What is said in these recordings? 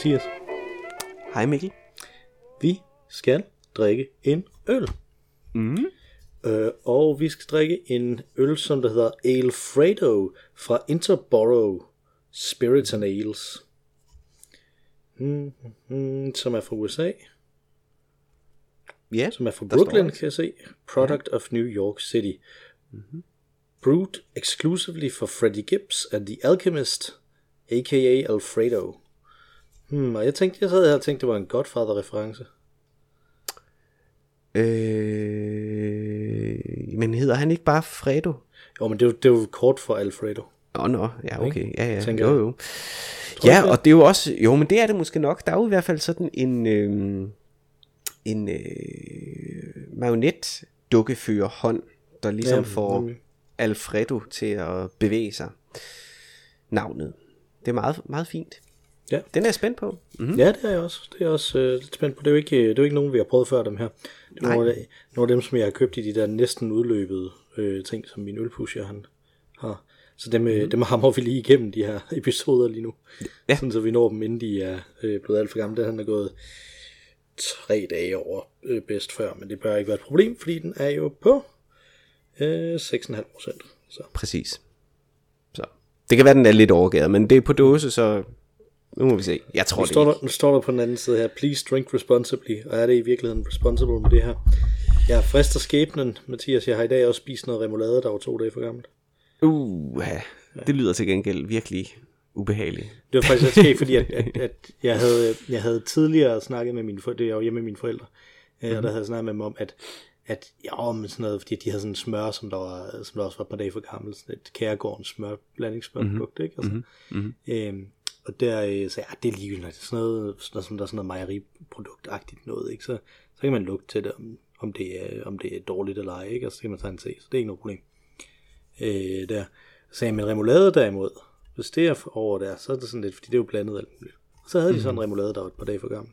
Hej Mathias. Hej Mikkel. Vi skal drikke en øl. Mm. Øh, og vi skal drikke en øl, som der hedder Alfredo fra Interborough Spirits and Ales. Mm, mm, som er fra USA. Ja, Som er fra Brooklyn, kan jeg se. Product of New York City. Mhm. Brewed exclusively for Freddie Gibbs and The Alchemist, a.k.a. Alfredo. Hmm, og jeg tænkte, jeg sad her og tænkte, det var en Godfather-reference. Øh, men hedder han ikke bare Fredo? Jo, men det er jo, det er jo kort for Alfredo. Åh, oh, nå, ja, okay, ja, ja, Tænker jo, jo. Ja, og det er jo også, jo, men det er det måske nok. Der er jo i hvert fald sådan en, øh, en øh, marionet dukkefører hånd, der ligesom Ja, får nemlig. Alfredo til at bevæge sig. Navnet. Det er meget, meget fint. Ja. Den er jeg spændt på. Mm-hmm. Ja, det er jeg også. Det er jeg også øh, lidt spændt på. Det er jo ikke, det er jo ikke nogen, vi har prøvet før, dem her. Det er nogle af, nogle af dem, som jeg har købt i de der næsten udløbede øh, ting, som min ølpusher han har. Så dem, mm. dem hammer vi lige igennem de her episoder lige nu. Ja. Sådan, så vi når dem, inden de er øh, blevet alt for gamle. Den er gået tre dage over øh, bedst før, men det bør ikke være et problem, fordi den er jo på øh, 6,5 procent. Så Præcis. Så. Det kan være, den er lidt overgæret, men det er på dåse, så nu må vi se. Jeg tror nu det står, ikke. der, nu står der på den anden side her, please drink responsibly, og er det i virkeligheden responsible med det her? Jeg er frister skæbnen, Mathias, jeg har i dag også spist noget remoulade, der var to dage for gammelt. Uh, det lyder til gengæld virkelig ubehageligt. Det var faktisk skægt, fordi at, at, at jeg, havde, jeg havde tidligere snakket med mine forældre, det er jo hjemme med mine forældre, mm-hmm. og der havde jeg snakket med dem om, at, at ja, men sådan noget, fordi de havde sådan en smør, som der, var, som der også var et par dage for gammelt, sådan et kærgårdens smør, blandingssmørprodukt, mm-hmm. ikke? Altså, mm-hmm. øhm, og der øh, jeg, ah, det er ligegyldigt, sådan noget, sådan noget, som der er sådan noget mejeriproduktagtigt noget, ikke? Så, så kan man lugte til det, om, om, det er, om det er dårligt eller ej, ikke? Og så kan man en se, så det er ikke noget problem. Øh, der. Så men remoulade derimod, hvis det er over der, så er det sådan lidt, fordi det er jo blandet alt muligt. Og så havde de sådan en remoulade, der var et par dage for gammel,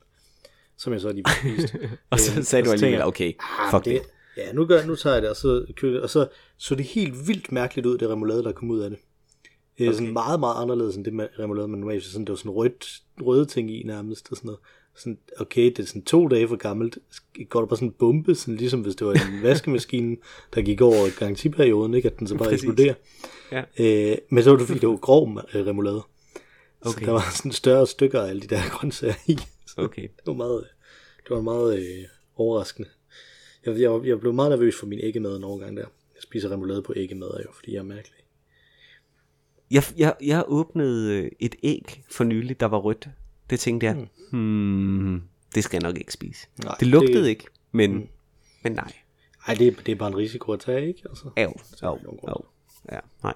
som jeg så lige spiste. Og så Øhm, sagde du så alligevel, okay, ah, fuck det. det. Ja, nu, gør, nu tager jeg det, og så, og så så det helt vildt mærkeligt ud, det remoulade, der kom ud af det. Det er sådan meget, meget anderledes end det med remoulade, man normalt sådan, det var sådan rødt, røde ting i nærmest, og sådan noget. Sådan, okay, det er sådan to dage for gammelt. Går der bare sådan en bombe, sådan ligesom hvis det var en vaskemaskine, der gik over garantiperioden, ikke? At den så bare Præcis. eksploderer. Ja. Øh, men så var det fordi, det var grov øh, remoulade. Okay. Så Okay. der var sådan større stykker af alle de der grøntsager i. Så Okay. det var meget, det var meget øh, overraskende. Jeg, jeg, jeg blev meget nervøs for min æggemad en overgang der. Jeg spiser remoulade på æggemad jo, fordi jeg er mærkelig. Jeg, jeg, jeg åbnede øh, et æg for nylig, der var rødt. Det tænkte jeg, hmm, det skal jeg nok ikke spise. Nej, det lugtede det- ikke, men, mm. men nej. Ej, det, er- det er bare en risiko at tage, ikke? Altså. Nogen grund. av. Ja, nej.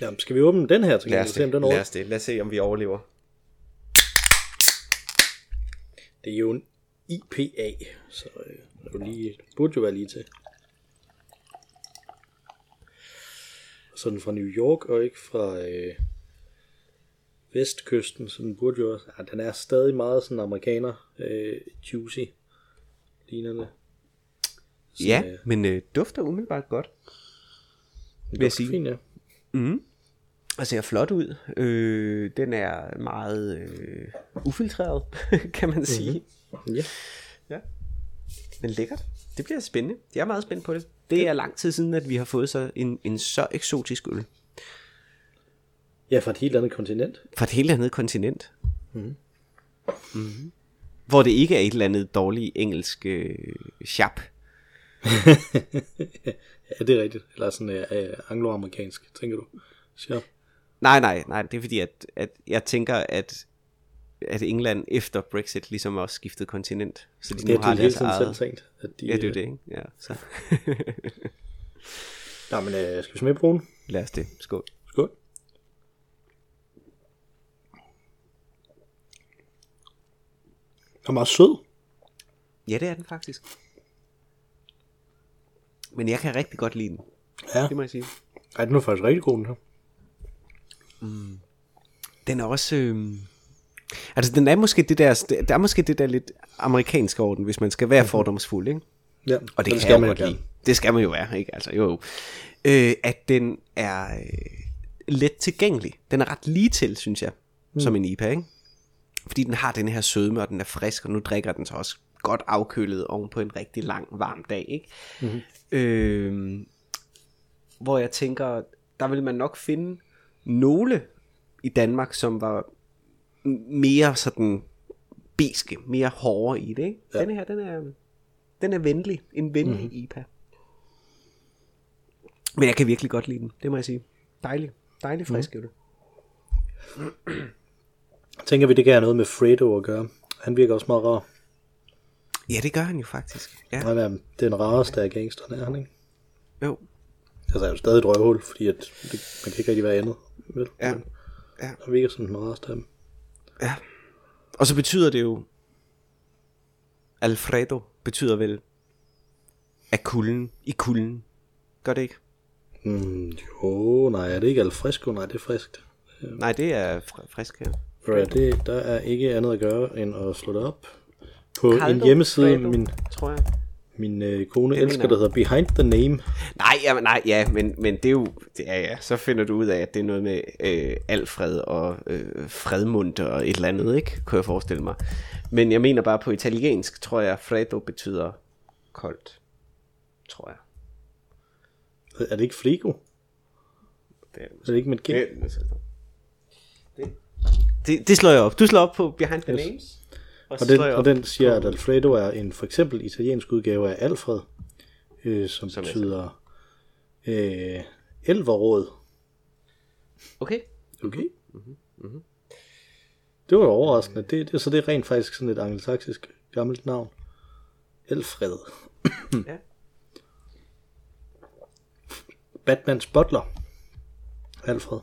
Jamen, skal vi åbne den her til Lad gengæld, os se om den Lad over? os det. Lad os se, om vi overlever. Det er jo en IPA, så øh, det er jo lige, det burde jo være lige til. Så den fra New York, og ikke fra øh, vestkysten, så den burde jo også, ja, den er stadig meget sådan amerikaner, øh, juicy, ligner det. Så, Ja, øh, men øh, dufter umiddelbart godt. det vil jeg er sige. Fint, ja. Og ser flot ud. Øh, den er meget øh, ufiltreret, kan man sige. Mm-hmm. ja. Ja. Men lækkert. Det bliver spændende. Jeg er meget spændt på det. Det er lang tid siden, at vi har fået så en, en så eksotisk øl. Ja, fra et helt andet kontinent. Fra et helt andet kontinent. Mm. Mm. Hvor det ikke er et eller andet dårligt engelsk øh, chap. Ja, det er rigtigt. Eller sådan øh, øh, angloamerikansk, tænker du? Ja. Nej, nej, nej. Det er fordi, at, at jeg tænker, at, at England efter Brexit ligesom også skiftede kontinent. Så de Det nu er har det deres tiden selv eget... tænkt. At de, Ja, det er øh, det, ikke? Ja, så Nå, men øh, skal vi smage på den? lad os det. Skål. Skål. Den er meget sød. Ja, det er den faktisk. Men jeg kan rigtig godt lide den. Ja, Det må jeg sige. Ej, den er faktisk rigtig god, den her. Den er også... Øh... Altså, den er måske det der... Der er måske det der lidt amerikanske orden, hvis man skal være fordomsfuld, ikke? Ja, Og det kan jeg man godt gerne. Det skal man jo være, ikke? Altså, jo, jo. Øh, at den er øh, let tilgængelig. Den er ret lige til, synes jeg, mm. som en IPA, ikke? fordi den har den her sødme, og den er frisk, og nu drikker den så også godt afkølet oven på en rigtig lang, varm dag, ikke? Mm-hmm. Øh, hvor jeg tænker, der vil man nok finde nogle i Danmark, som var mere sådan beske, mere hårde i det, ikke? Ja. Denne her, den er, den er venlig, en venlig mm-hmm. IPA. Men jeg kan virkelig godt lide den, det må jeg sige. Dejlig, dejlig frisk mm. Tænker vi, det kan have noget med Fredo at gøre. Han virker også meget rar. Ja, det gør han jo faktisk. Ja. Han er den rareste af gangsterne, er han ikke? Jo. Altså, han er jo stadig et røvhul, fordi at det, man kan ikke rigtig være andet. Vel? Ja. ja. Han virker som den rareste af dem. Ja. Og så betyder det jo, Alfredo betyder vel, af kulden, i kulden. Gør det ikke? Mm, jo, nej, er det ikke alfresco? Nej, det er friskt. Nej, det er fr- frisk her. Ja, det, der er ikke andet at gøre, end at slå det op. På Caldo, en hjemmeside, Fredo, min, tror jeg. Min øh, kone det elsker, der hedder Behind the Name. Nej, ja, nej, ja, men, men det er jo, det er, ja, så finder du ud af, at det er noget med øh, Alfred og øh, Fredmund og et eller andet, ikke? Kunne jeg forestille mig. Men jeg mener bare på italiensk, tror jeg, Fredo betyder koldt. Tror jeg. Er det ikke Fligo? Det er, Er det ikke med G? det, det, det slår jeg op. Du slår op på Behind the Yes. Names. Og den, og den siger, at Alfredo er en for eksempel italiensk udgave af Alfred, øh, som, Som er- betyder øh, elverråd. Okay. Okay. Mhm, Mm-hmm. Det var jo overraskende. Det, det, så det er rent faktisk sådan et angelsaksisk gammelt navn. Alfred. Ja. Batmans butler. Alfred.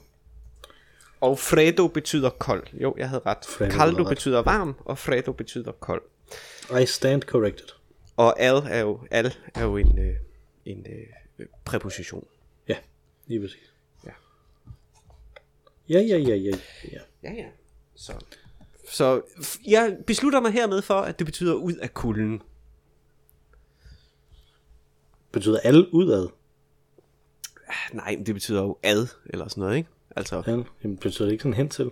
Og Fredo betyder kold. Jo, jeg havde ret. Fredo Caldo ret. betyder varm, og Fredo betyder kold. I stand corrected. Og al er jo, al er jo en, øh, en øh, præposition. Ja, lige præcis. Ja. Ja, ja, ja, ja, ja. Ja, ja. Så, så jeg beslutter mig hermed for, at det betyder ud af kulden. Betyder alle udad? Nej, men det betyder jo ad, eller sådan noget, ikke? Altså, Ja, jamen, betyder det ikke sådan hen til?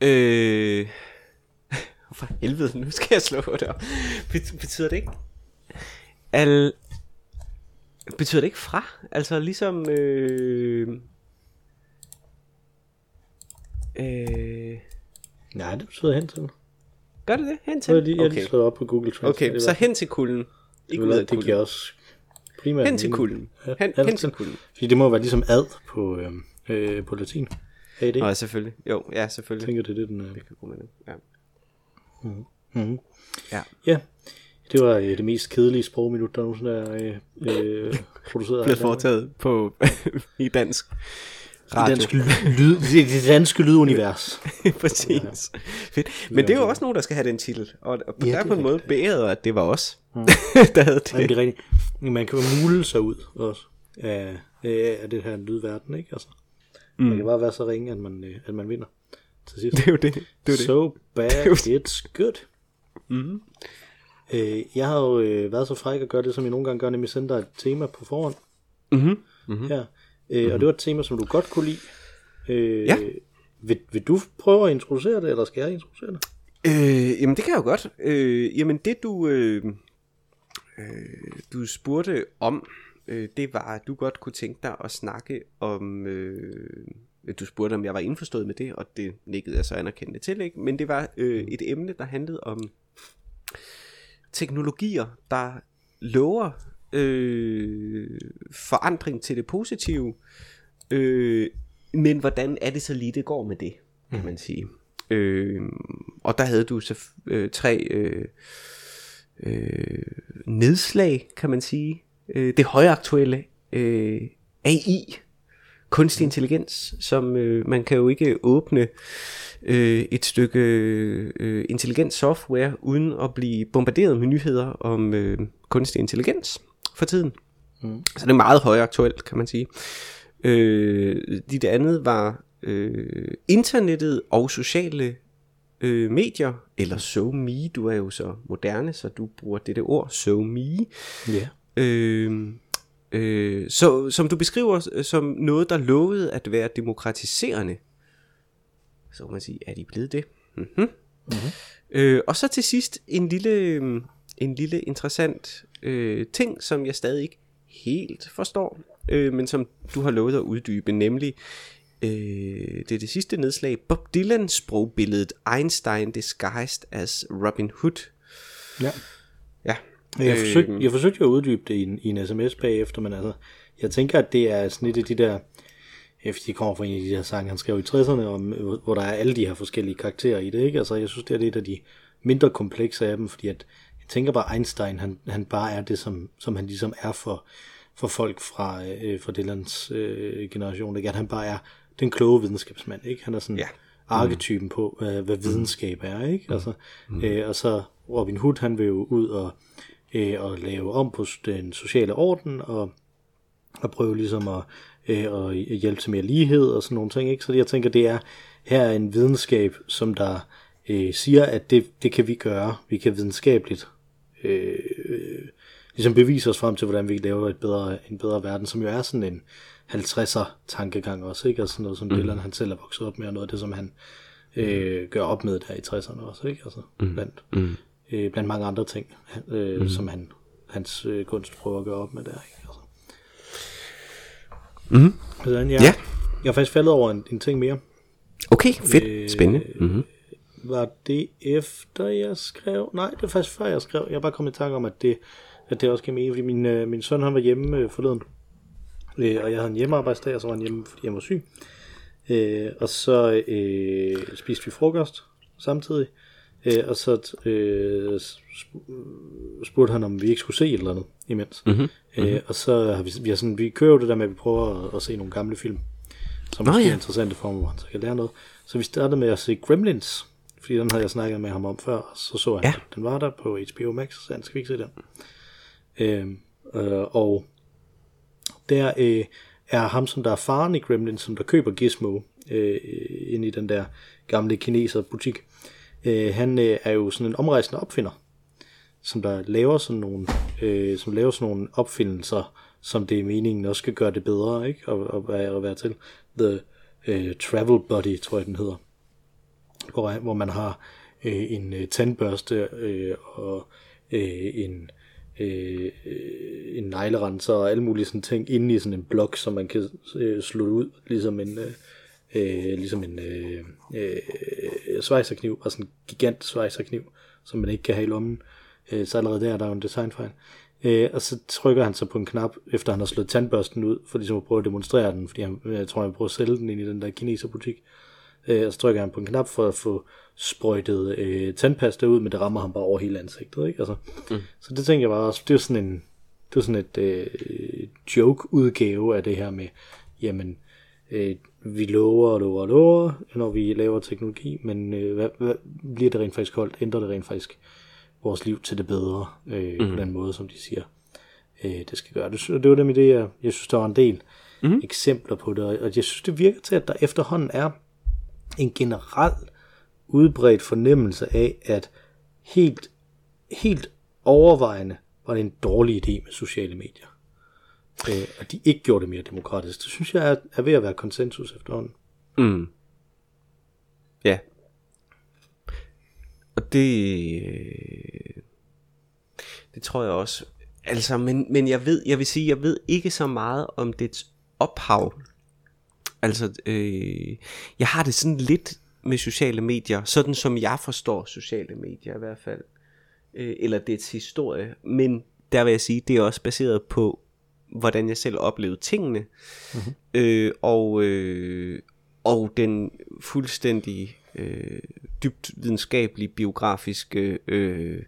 øh... For helvede, nu skal jeg slå det op. Bet- betyder det ikke? Al... Betyder det ikke fra? Altså ligesom... Øh... Øh... Nej, det betyder hen til. Gør det det? Hen Så er jeg til? lige, slået op på Google Translate. Okay, så hen til kulden. Ikke ud af det giver kulden. også primært Hen til kulden. Ja, Hen, hen til til- kulden. Fordi det må være ligesom ad på, øh, øh, på latin. Er det? Nå, ja, selvfølgelig. Jo, ja, selvfølgelig. Jeg tænker, det er det, den er. Det kan god mening. Ja. Mm-hmm. Ja. Ja, det var øh, det mest kedelige sprogminut, der nogensinde er øh, øh, produceret. Her. foretaget på i dansk I radio. dansk lyd, det, det danske lydunivers. Præcis. Fedt. Men det er jo også nogen, der skal have den titel. Og, og Ja, ja, der er det på en måde beæret, at det var os, der havde Jamen, det. det er rigtigt. Man kan jo mule sig ud også af, af, af det her lydverden, ikke? Altså, mm. Man kan bare være så ringe, at man, øh, at man vinder til sidst. Det er jo det. Det er jo det. So bad, er jo- it's good. Mm-hmm. Øh, jeg har jo øh, været så fræk at gøre det, som jeg nogle gange gør, nemlig sende dig et tema på forhånd. Mhm. Mm-hmm. Ja. Øh, Og det var et tema, som du godt kunne lide. Øh, Ja. vil, vil du prøve at introducere det, eller skal jeg introducere det? Øh, jamen det kan jeg jo godt. Øh, jamen det du, øh, øh, du spurgte om, øh, det var, at du godt kunne tænke dig at snakke om... Øh, du spurgte, om jeg var indforstået med det, og det nikkede jeg så anerkendende til, ikke? Men det var øh, et emne, der handlede om teknologier, der lover øh, forandring til det positive, øh, men hvordan er det så lige, det går med det, kan man sige. Øh, og der havde du så øh, tre øh, øh, nedslag, kan man sige. Øh, det højaktuelle øh, AI, kunstig intelligens, som øh, man kan jo ikke åbne øh, et stykke øh, intelligent software uden at blive bombarderet med nyheder om øh, kunstig intelligens for tiden. Mm. Så det er meget højaktuelt, kan man sige. Øh, dit andet var øh, internettet og sociale øh, medier, eller SoMe, du er jo så moderne, så du bruger dette ord, SoMe. Ja. Øh, øh, så, som du beskriver øh, som noget, der lovede at være demokratiserende. Så kan man sige, er de blevet det? Mm-hmm. Mm-hmm. Øh, og så til sidst en lille, øh, en lille interessant øh, ting, som jeg stadig ikke helt forstår, øh, men som du har lovet at uddybe, nemlig øh, det er det sidste nedslag, Bob Dylan sprogbilledet Einstein disguised as Robin Hood. Ja. Jeg forsøgte, jeg forsøgte jo at uddybe det i en, i en sms bagefter, men altså, jeg tænker, at det er sådan et af de der, efter de kommer fra en af de der sange, han skrev i 60'erne, om, hvor der er alle de her forskellige karakterer i det, ikke? Altså, jeg synes, det er et af de mindre komplekse af dem, fordi at, jeg tænker bare, Einstein, han, han bare er det, som, som han ligesom er for, for folk fra, øh, fra Dylans øh, generation, ikke? At han bare er den kloge videnskabsmand, ikke? Han er sådan Ja. arketypen på, hvad, hvad videnskab er, ikke? Altså, øh, og så Robin Hood, han vil jo ud og, øh, og lave om på den sociale orden, og, og prøve ligesom at, øh, at hjælpe til mere lighed og sådan nogle ting, ikke? Så jeg tænker, det er her er en videnskab, som der øh, siger, at det, det kan vi gøre. Vi kan videnskabeligt øh, øh, ligesom bevise os frem til, hvordan vi laver et bedre, en bedre verden, som jo er sådan en 50'er tankegang også, ikke? Og sådan noget, som mm. Dylan han selv er vokset op med, og noget af det, som han øh, gør op med der i 60'erne også, ikke? Altså, mm. Blandt, mm. Øh, blandt mange andre ting, øh, mm. som han, hans øh, kunst prøver at gøre op med der, ikke? Altså. Mm. Altså, jeg, Ja. jeg er faktisk faldet over en, en ting mere. Okay, fedt. Spændende. Mm-hmm. Var det efter jeg skrev? Nej, det var faktisk før jeg skrev. Jeg er bare kommet i tanke om, at det, at det også gav mening, fordi min, øh, min søn han var hjemme øh, forleden. Øh, og jeg havde en hjemmearbejdsdag, og så var han hjemme, fordi jeg var syg. Øh, og så øh, spiste vi frokost samtidig. Øh, og så øh, sp- spurgte han, om vi ikke skulle se et eller andet imens. Mm-hmm. Øh, og så har vi, vi, har sådan, vi kører jo det der med, at vi prøver at, at se nogle gamle film, som Nå, måske ja. er interessante for ham, hvor han så kan lære noget. Så vi startede med at se Gremlins, fordi den havde jeg snakket med ham om før, og så så han, Ja. ja. den var der på HBO Max, så han skal vi ikke se den. Øh, øh, og der øh, er ham, som der er faren i Gremlins, som der køber Gizmo øh, ind i den der gamle kineser butik. Øh, han øh, er jo sådan en omrejsende opfinder, som der laver sådan nogle, øh, som laver sådan nogle opfindelser, som det er meningen også skal gøre det bedre, ikke? Og, og, og være til. The øh, Travel Buddy, tror jeg den hedder. Hvor, hvor man har øh, en øh, tandbørste øh, og øh, en øh, øh, en neglerenser og alle mulige sådan ting inde i sådan en blok, som man kan øh, slå ud, ligesom en øh, øh ligesom en øh, øh, svejserkniv, altså en gigant svejserkniv, som man ikke kan have i lommen. Øh, så allerede der er der jo en designfejl. Øh, og så trykker han så på en knap, efter han har slået tandbørsten ud, for ligesom at prøve at demonstrere den, fordi han, jeg tror, han prøver at sælge den ind i den der kineserbutik. Øh, og så trykker han på en knap for at få sprøjtet øh, tandpasta ud, men det rammer ham bare over hele ansigtet. Ikke? Altså, mm. Så det tænker jeg bare også, det er sådan en, det er sådan et øh, joke-udgave af det her med, jamen, øh, vi lover og lover og lover, når vi laver teknologi, men øh, hvad, hvad, bliver det rent faktisk koldt? Ændrer det rent faktisk vores liv til det bedre, øh, mm. på den måde, som de siger, øh, det skal gøre. Det, det var dem i det, jeg, jeg synes, der var en del mm. eksempler på det, og jeg synes, det virker til, at der efterhånden er en generel udbredt fornemmelse af, at helt, helt overvejende var det en dårlig idé med sociale medier. Øh, at de ikke gjorde det mere demokratisk. Det synes jeg er, er ved at være konsensus efterhånden. Mm. Ja. Og det... Øh, det tror jeg også. Altså, men, men jeg ved, jeg vil sige, jeg ved ikke så meget om dets ophav. Altså, øh, jeg har det sådan lidt med sociale medier, sådan som jeg forstår sociale medier i hvert fald. Øh, eller dets historie. Men der vil jeg sige, det er også baseret på, hvordan jeg selv oplevede tingene. Mm-hmm. Øh, og, øh, og den fuldstændig øh, dybt videnskabelige biografiske øh,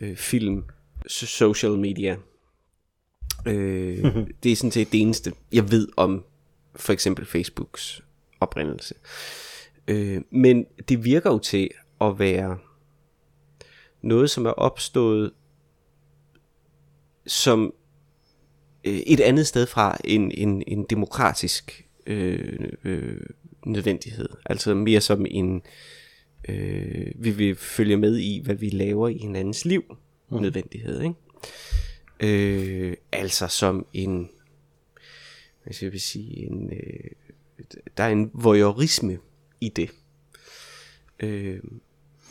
øh, film so- social media. Øh, det er sådan set det eneste, jeg ved om for eksempel Facebooks oprindelse. Øh, men det virker jo til at være noget, som er opstået som øh, et andet sted fra en, en, en demokratisk øh, øh, nødvendighed. Altså mere som en, øh, vi vil følge med i, hvad vi laver i hinandens liv mm. nødvendighed. Ikke? Øh, altså som en, hvad skal jeg sige, en, øh, der er en voyeurisme i det. Øh,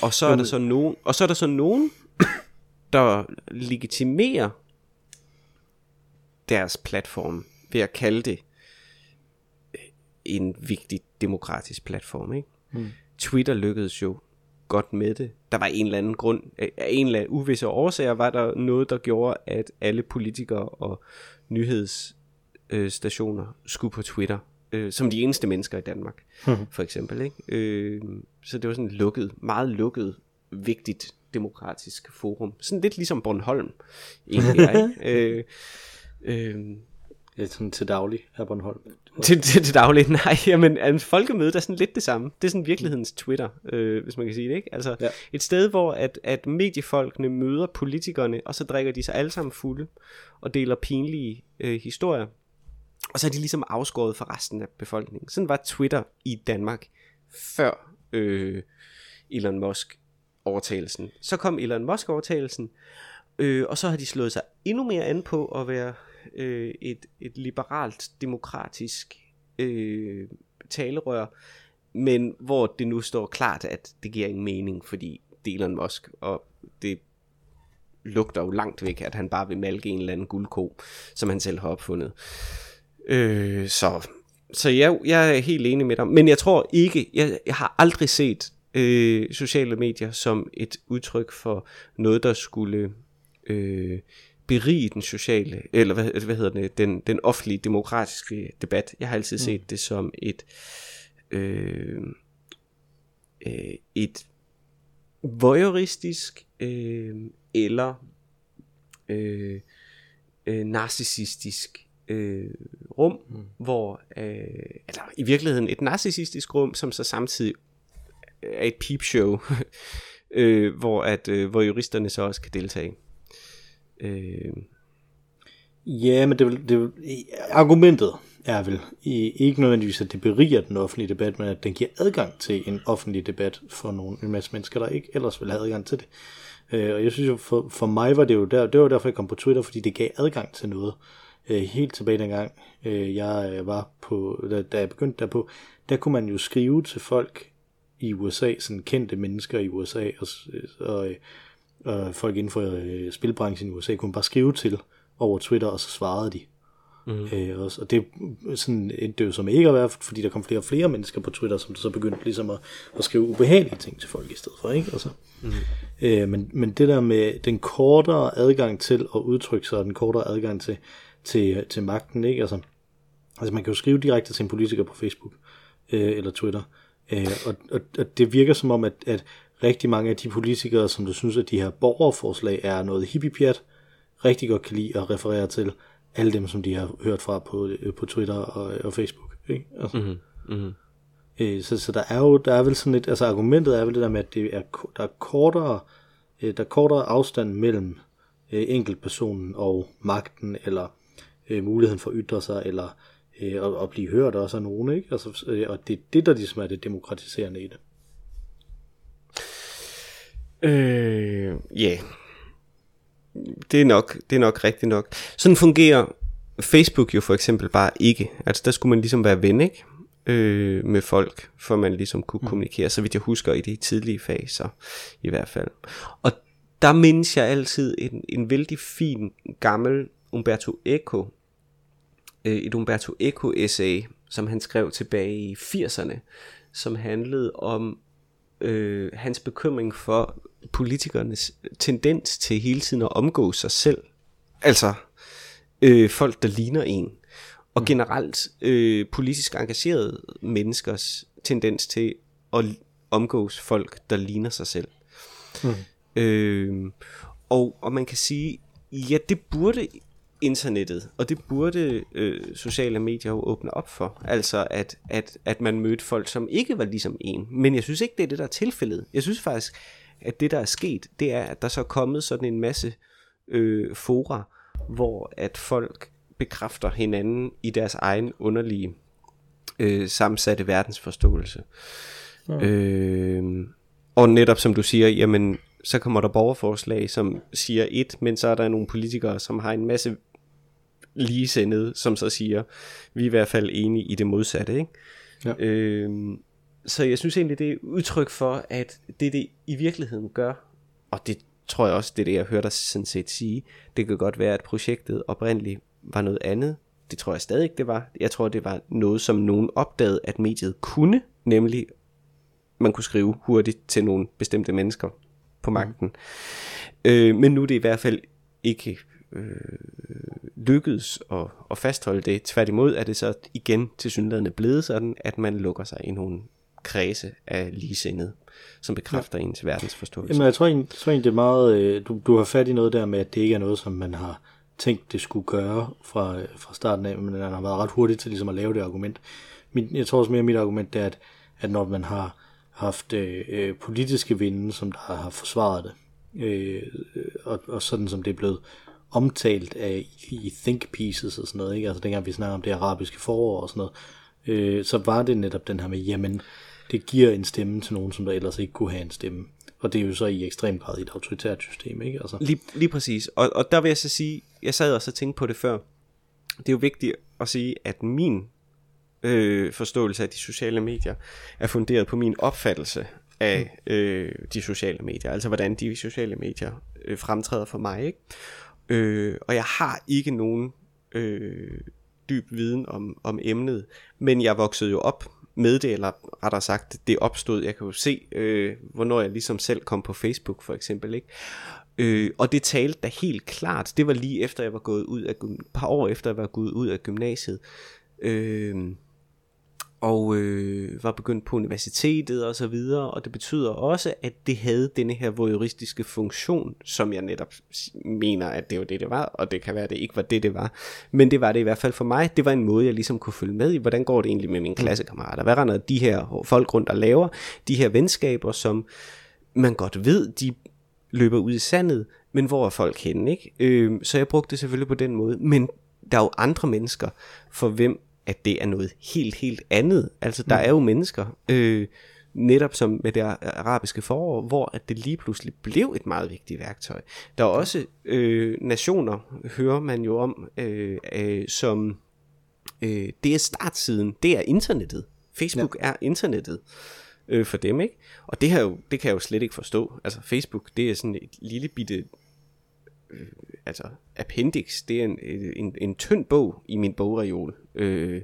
og så er der så nogen, og så er der så nogen, der legitimerer deres platform ved at kalde det øh, en vigtig demokratisk platform. Ikke? Mm. Twitter lykkedes jo godt med det. Der var en eller anden grund, af en eller anden uvisse årsager, var der noget, der gjorde, at alle politikere og nyhedsstationer skulle på Twitter. Øh, som de eneste mennesker i Danmark, mm. for eksempel. Ikke? Øh, så det var sådan lukket, meget lukket, vigtigt demokratisk forum. Sådan lidt ligesom Bornholm, egentlig er, ikke? øh, øh, Ja, sådan til daglig her på Bornholm. Til, til, til daglig, nej, jamen, altså, folkemødet er sådan lidt det samme. Det er sådan virkelighedens Twitter, øh, hvis man kan sige det, ikke? Altså, ja. et sted, hvor at, at mediefolkene møder politikerne, og så drikker de sig alle sammen fulde, og deler pinlige øh, historier. Og så er de ligesom afskåret fra resten af befolkningen. Sådan var Twitter i Danmark, før øh, Elon Musk overtagelsen. Så kom Elon Musk overtagelsen, øh, og så har de slået sig endnu mere an på at være øh, et, et liberalt, demokratisk øh, talerør, men hvor det nu står klart, at det giver ingen mening, fordi det er Elon Musk, og det lugter jo langt væk, at han bare vil malke en eller anden guldko, som han selv har opfundet. Øh, så så jeg, jeg er helt enig med dig, men jeg tror ikke, jeg, jeg har aldrig set øh, sociale medier som et udtryk for noget, der skulle øh, berige den sociale, eller hvad, hvad hedder det, den, den offentlige demokratiske debat. Jeg har altid mm. set det som et, øh, øh, et voyeuristisk øh, eller øh, øh, narcissistisk øh, rum, mm. hvor, øh, eller i virkeligheden et narcissistisk rum, som så samtidig er et peepshow, øh, hvor, at, øh, hvor juristerne så også kan deltage. Øh... Ja, men det, vil, det vil, argumentet er vel ikke nødvendigvis, at det beriger den offentlige debat, men at den giver adgang til en offentlig debat for nogle, en masse mennesker, der ikke ellers ville have adgang til det. Øh, og jeg synes jo, for, for mig var det jo der, det var derfor, jeg kom på Twitter, fordi det gav adgang til noget. Øh, helt tilbage dengang, øh, jeg øh, var på, da, da jeg begyndte derpå, der kunne man jo skrive til folk i USA, sådan kendte mennesker i USA, og, øh, og, og folk inden for øh, spilbranchen i USA kunne bare skrive til over Twitter, og så svarede de. Mm. Øh, og, og det sådan endte det jo som ikke at være, fordi der kom flere og flere mennesker på Twitter, som så begyndte ligesom at, at skrive ubehagelige ting til folk i stedet for, ikke? Altså, mm. øh, men, men det der med den kortere adgang til at udtrykke sig, og den kortere adgang til, til, til magten, ikke? Altså, altså man kan jo skrive direkte til en politiker på Facebook øh, eller Twitter, øh, og, og, og det virker som om, at, at rigtig mange af de politikere, som du synes, at de her borgerforslag er noget hippiepjat, rigtig godt kan lide at referere til alle dem, som de har hørt fra på, øh, på Twitter og, og Facebook. Ikke? Altså, mm-hmm. Mm-hmm. Øh, så, så der er jo der er vel sådan et, altså argumentet er vel det der med, at det er, der er kortere, øh, der er kortere afstand mellem øh, enkeltpersonen og magten, eller øh, muligheden for at ytre sig, eller øh, at, at blive hørt også af nogen, ikke? Altså, øh, og det er det, der ligesom er det demokratiserende i det. Øh, ja. Yeah. Det er nok, det er nok rigtigt nok. Sådan fungerer Facebook jo for eksempel bare ikke. Altså der skulle man ligesom være ven, ikke? Øh, med folk, for man ligesom kunne mm. kommunikere, så vidt jeg husker i de tidlige faser i hvert fald. Og der mindes jeg altid en, en vældig fin gammel Umberto Eco, øh, et Umberto Eco essay, som han skrev tilbage i 80'erne, som handlede om øh, hans bekymring for politikernes tendens til hele tiden at omgå sig selv. Altså øh, folk, der ligner en. Og mm. generelt øh, politisk engagerede menneskers tendens til at omgås folk, der ligner sig selv. Mm. Øh, og, og man kan sige, ja, det burde internettet, og det burde øh, sociale medier jo åbne op for. Altså at, at, at man mødte folk, som ikke var ligesom en. Men jeg synes ikke, det er det, der er tilfældet. Jeg synes faktisk, at det, der er sket, det er, at der så er kommet sådan en masse øh, fora, hvor at folk bekræfter hinanden i deres egen underlige øh, sammensatte verdensforståelse. Ja. Øh, og netop som du siger, jamen så kommer der borgerforslag, som siger et, men så er der nogle politikere, som har en masse ligesindede, som så siger, vi er i hvert fald enige i det modsatte. Ikke? Ja. Øh, så jeg synes egentlig, det er udtryk for, at det det i virkeligheden gør, og det tror jeg også, det er det, jeg hører dig sådan set sige, det kan godt være, at projektet oprindeligt var noget andet. Det tror jeg stadig ikke, det var. Jeg tror, det var noget, som nogen opdagede, at mediet kunne, nemlig man kunne skrive hurtigt til nogle bestemte mennesker på magten. Øh, men nu er det i hvert fald ikke øh, lykkedes at, at fastholde det. Tværtimod er det så igen til synligheden blevet sådan, at man lukker sig i nogle kredse af ligesindede, som bekræfter ja. ens verdensforståelse. Jamen, jeg tror egentlig, tror egentlig det er meget, øh, du, du har fat i noget der med, at det ikke er noget, som man har tænkt, det skulle gøre fra, fra starten af, men man har været ret hurtig til ligesom at lave det argument. Min, jeg tror også mere, at mit argument er, at, at når man har haft øh, øh, politiske vinde, som der har forsvaret det, øh, og, og sådan som det er blevet omtalt af i think pieces og sådan noget, ikke? altså dengang vi snakker om det arabiske forår og sådan noget, øh, så var det netop den her med, jamen, det giver en stemme til nogen, som der ellers ikke kunne have en stemme. Og det er jo så i ekstrem grad i et autoritært system, ikke? Altså. Lige, lige præcis. Og, og der vil jeg så sige, jeg sad også og tænkte på det før, det er jo vigtigt at sige, at min øh, forståelse af de sociale medier er funderet på min opfattelse af øh, de sociale medier, altså hvordan de sociale medier øh, fremtræder for mig. Ikke? Øh, og jeg har ikke nogen øh, dyb viden om, om emnet, men jeg voksede jo op med det, eller rettere sagt, det opstod, jeg kan jo se, øh, hvornår jeg ligesom selv kom på Facebook for eksempel, ikke? Øh, og det talte da helt klart, det var lige efter jeg var gået ud af, et par år efter jeg var gået ud af gymnasiet, øh, og øh, var begyndt på universitetet og så videre, og det betyder også, at det havde denne her voyeuristiske funktion, som jeg netop mener, at det var det, det var, og det kan være, at det ikke var det, det var, men det var det i hvert fald for mig, det var en måde, jeg ligesom kunne følge med i, hvordan går det egentlig med mine mm. klassekammerater, hvad render de her folk rundt og laver, de her venskaber, som man godt ved, de løber ud i sandet, men hvor er folk henne, ikke? Øh, så jeg brugte det selvfølgelig på den måde, men der er jo andre mennesker, for hvem at det er noget helt, helt andet. Altså, der mm. er jo mennesker, øh, netop som med det arabiske forår, hvor at det lige pludselig blev et meget vigtigt værktøj. Der er også øh, nationer, hører man jo om, øh, øh, som øh, det er startsiden, det er internettet. Facebook ja. er internettet øh, for dem, ikke? Og det, her jo, det kan jeg jo slet ikke forstå. Altså Facebook, det er sådan et lille bitte øh, altså appendix, det er en, en, en tynd bog i min bogreol. Øh,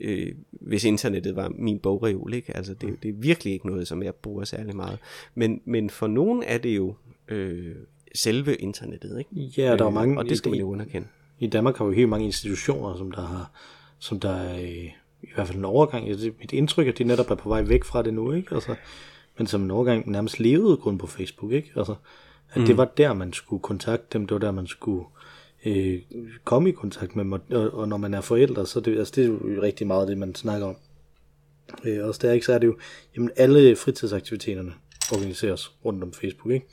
øh, hvis internettet var min bogreol, ikke? Altså det, det er virkelig ikke noget, som jeg bruger særlig meget. Men, men for nogen er det jo øh, selve internettet, ikke? Ja, der er øh, mange... Og det skal man jo underkende. I Danmark har vi helt mange institutioner, som der har, som der er i hvert fald en overgang. Mit indtryk er, at de netop er på vej væk fra det nu, ikke? Altså, men som en overgang nærmest levede kun på Facebook, ikke? Altså, at mm. det var der, man skulle kontakte dem, det var der, man skulle øh, komme i kontakt med dem, og, og når man er forældre, så det, altså, det er jo rigtig meget det, man snakker om. Øh, også der, ikke, så er det jo, jamen alle fritidsaktiviteterne organiseres rundt om Facebook, ikke?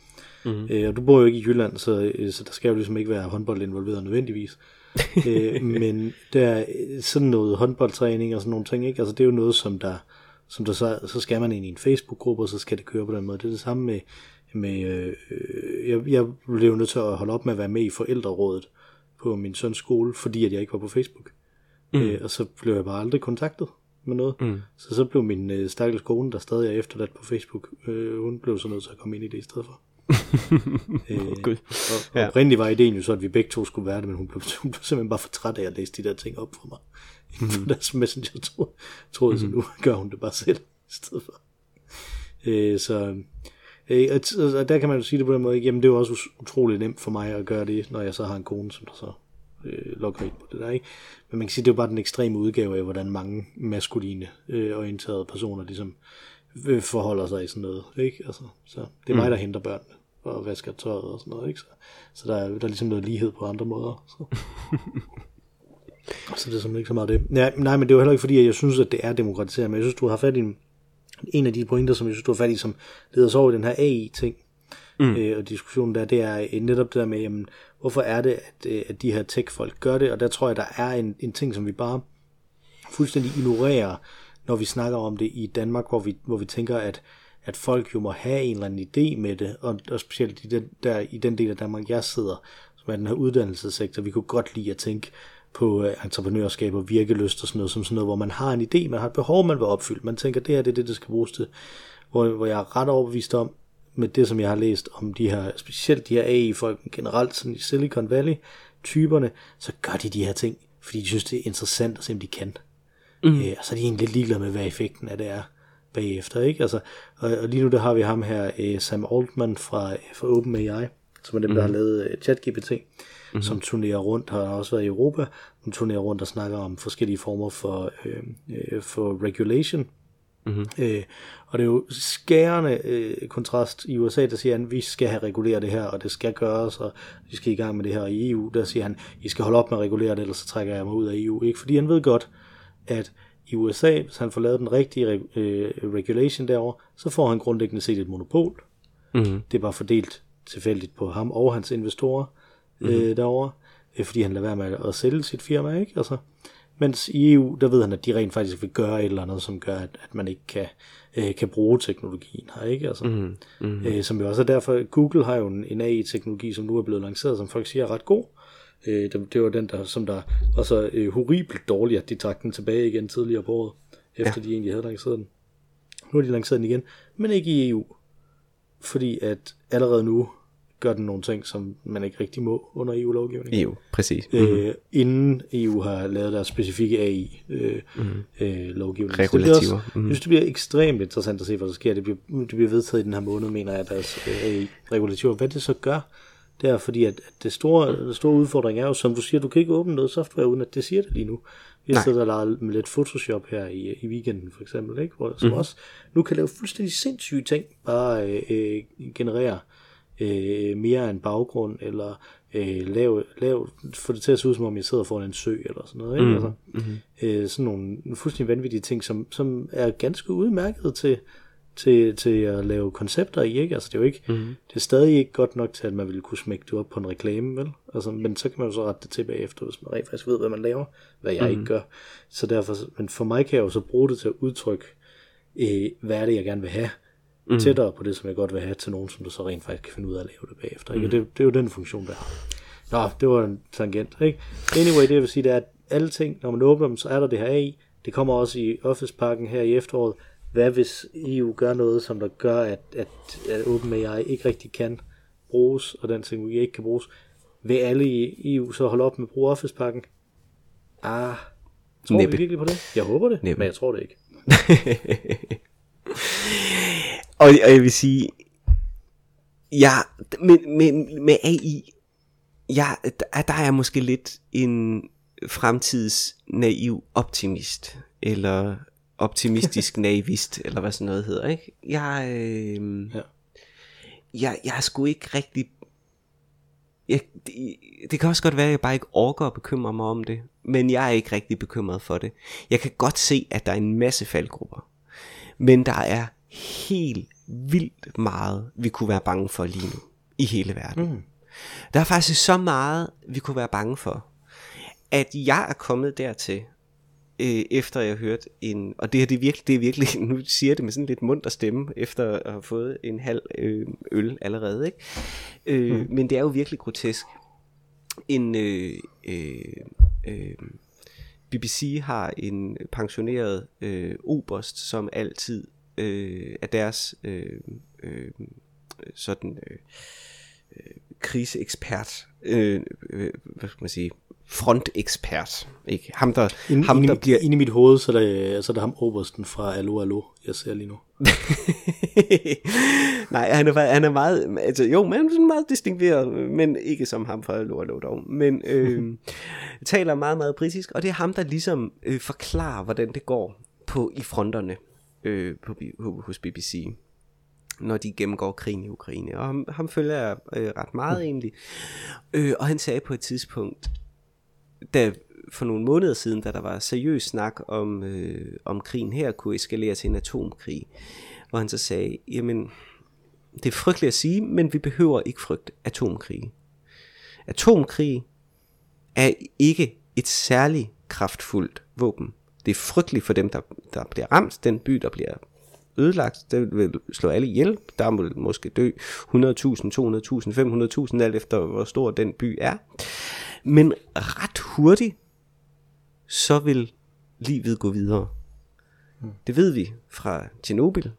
Mm-hmm. Øh, og du bor jo ikke i Jylland, så, øh, så der skal jo ligesom ikke være håndbold involveret nødvendigvis. øh, men der er sådan noget håndboldtræning og sådan nogle ting, ikke? Altså det er jo noget, som der, som der så, så skal man ind i en Facebook-gruppe, og så skal det køre på den måde. Det er det samme med, med øh, jeg, jeg blev nødt til at holde op med at være med i forældrerådet på min søns skole, fordi at jeg ikke var på Facebook. Mm. Øh, og så blev jeg bare aldrig kontaktet med noget. Mm. Så så blev min øh, stakkels kone, der stadig er efterladt på Facebook, øh, hun blev så nødt til at komme ind i det i stedet for. øh, og, og ja. oprindeligt var ideen jo så, at vi begge to skulle være det, men hun blev, hun blev simpelthen bare for træt af at læse de der ting op for mig. Mm. på deres messenger troede, troede mm. så nu gør hun det bare selv i stedet for. Øh, så Øh, og der kan man jo sige det på den måde, jamen det er jo også utroligt nemt for mig at gøre det, når jeg så har en kone, som der så øh, logger ind på det der, ikke? Men man kan sige, det er jo bare den ekstreme udgave af, hvordan mange maskuline øh, orienterede personer ligesom øh, forholder sig i sådan noget, ikke? Altså, så det er mm. mig, der henter børnene og vasker tøjet og sådan noget, ikke? Så, så der, er, der er ligesom noget lighed på andre måder. Så. så det er simpelthen ikke så meget det. Ja, nej, men det er jo heller ikke fordi, at jeg synes, at det er demokratiseret, men jeg synes, du har fat i en en af de pointer, som jeg synes, du har fat i, som leder sig over i den her AI-ting, mm. øh, og diskussionen der, det er øh, netop det der med, jamen, hvorfor er det, at, øh, at de her tech-folk gør det, og der tror jeg, der er en, en ting, som vi bare fuldstændig ignorerer, når vi snakker om det i Danmark, hvor vi, hvor vi tænker, at, at folk jo må have en eller anden idé med det, og, og specielt i den, der, i den del af Danmark, jeg sidder, som er den her uddannelsessektor, vi kunne godt lide at tænke, på øh, entreprenørskab og virkelyst og sådan noget, som sådan noget, hvor man har en idé, man har et behov, man vil opfylde. Man tænker, det her det er det, det skal bruges til. Hvor, hvor jeg er ret overbevist om, med det, som jeg har læst om de her, specielt de her AI-folk generelt, sådan i Silicon Valley, typerne, så gør de de her ting, fordi de synes, det er interessant at se, om de kan. Mm. Øh, og så er de egentlig lidt ligeglade med, hvad effekten af det er bagefter, ikke? Altså, og, og lige nu der har vi ham her, øh, Sam Altman fra, fra OpenAI, som er dem, mm. der har lavet øh, ChatGPT, mm. som turnerer rundt, har også været i Europa, som turnerer rundt og snakker om forskellige former for, øh, øh, for regulation, Mm-hmm. Øh, og det er jo skærende øh, kontrast i USA, der siger han, vi skal have reguleret det her, og det skal gøres, og vi skal i gang med det her i EU. Der siger han, I skal holde op med at regulere det, ellers så trækker jeg mig ud af EU. Ikke? Fordi han ved godt, at i USA, hvis han får lavet den rigtige øh, regulation derover, så får han grundlæggende set et monopol. Mm-hmm. Det er bare fordelt tilfældigt på ham og hans investorer øh, mm-hmm. derovre, øh, fordi han lader være med at sælge sit firma, ikke? Altså, mens i EU, der ved han, at de rent faktisk vil gøre et eller andet, som gør, at, at man ikke kan, øh, kan bruge teknologien her, ikke? Altså, mm, mm. Øh, som jo også er derfor, Google har jo en, en AI-teknologi, som nu er blevet lanceret, som folk siger er ret god. Øh, det, det var den, der, som der var så øh, horribelt dårligt, at de trak den tilbage igen tidligere på året, efter ja. de egentlig havde lanceret den. Nu har de lanceret den igen, men ikke i EU. Fordi at allerede nu gør den nogle ting, som man ikke rigtig må under EU-lovgivningen. EU, præcis. Mm. Øh, inden EU har lavet deres specifikke AI-lovgivning. Øh, mm. lovgivning. Regulativer. Mm. Jeg synes, det bliver ekstremt interessant at se, hvad der sker. Det bliver, det bliver vedtaget i den her måned, mener jeg, deres øh, AI-regulativer. Hvad det så gør, det er fordi, at, det store, det store udfordring er jo, som du siger, du kan ikke åbne noget software, uden at det siger det lige nu. Vi har siddet og lavet med lidt Photoshop her i, i weekenden, for eksempel, ikke? Hvor, som mm. også nu kan lave fuldstændig sindssyge ting, bare øh, øh, generere øh, mere en baggrund, eller øh, lave, lave, få det til at se ud, som om jeg sidder foran en sø, eller sådan noget. Ikke? Mm. Altså, mm-hmm. øh, sådan nogle fuldstændig vanvittige ting, som, som er ganske udmærket til, til, til at lave koncepter i, ikke? Altså det er jo ikke, mm-hmm. det er stadig ikke godt nok til, at man ville kunne smække det op på en reklame, vel? Altså, men så kan man jo så rette det til bagefter, hvis man rent faktisk ved, hvad man laver, hvad jeg mm-hmm. ikke gør. Så derfor, men for mig kan jeg jo så bruge det til at udtrykke, øh, hvad er det, jeg gerne vil have, mm. tættere på det, som jeg godt vil have til nogen, som du så rent faktisk kan finde ud af at lave det bagefter. Ikke? Mm. det, det er jo den funktion, der har. Nå, det var en tangent. Ikke? Anyway, det jeg vil sige, det er, at alle ting, når man åbner dem, så er der det her i. Det kommer også i Office-pakken her i efteråret. Hvad hvis EU gør noget, som der gør, at, at, at OpenAI ikke rigtig kan bruges, og den teknologi ikke kan bruges? Vil alle i EU så holde op med at bruge Office-pakken? Ah, tror Næppe. vi virkelig på det? Jeg håber det, Næppe. men jeg tror det ikke. og, og jeg vil sige, ja, med, med, med AI, ja, der, der er jeg måske lidt en fremtidsnaiv optimist, eller optimistisk naivist, eller hvad sådan noget hedder, ikke? Jeg, øh, ja. jeg, jeg er sgu ikke rigtig... Jeg, det, det kan også godt være, at jeg bare ikke orker at bekymre mig om det, men jeg er ikke rigtig bekymret for det. Jeg kan godt se, at der er en masse faldgrupper, men der er helt vildt meget, vi kunne være bange for lige nu i hele verden. Mm. Der er faktisk så meget, vi kunne være bange for, at jeg er kommet dertil, øh, efter jeg hørt en, og det, her, det, er virkelig, det er virkelig, nu siger jeg det med sådan lidt munter stemme, efter at have fået en halv øh, øl allerede, ikke? Øh, mm. men det er jo virkelig grotesk. En øh, øh, øh, BBC har en pensioneret øh, oberst, som altid øh, af deres øh, øh, sådan øh, øh, kriseekspert, øh, øh, hvad skal man sige, frontekspert, ikke? Ham der, ind, ham, ind, der bliver... Ind i mit hoved, så er det, så er det ham obersten fra Allo Allo, jeg ser lige nu. Nej, han er, han er meget, altså jo, men sådan meget distingueret, men ikke som ham fra Allo Allo dog, men øh, taler meget, meget britisk, og det er ham, der ligesom øh, forklarer, hvordan det går på i fronterne øh, på, hos BBC når de gennemgår krigen i Ukraine. Og ham, ham følger jeg øh, ret meget mm. egentlig. Øh, og han sagde på et tidspunkt, da for nogle måneder siden, da der var seriøs snak om, øh, om krigen her kunne eskalere til en atomkrig, hvor han så sagde, jamen, det er frygteligt at sige, men vi behøver ikke frygte atomkrig. Atomkrig er ikke et særligt kraftfuldt våben. Det er frygteligt for dem, der, der bliver ramt. Den by, der bliver ødelagt, det vil slå alle ihjel. Der må måske dø 100.000, 200.000, 500.000, alt efter hvor stor den by er. Men ret hurtigt, så vil livet gå videre. Det ved vi fra Tjernobyl,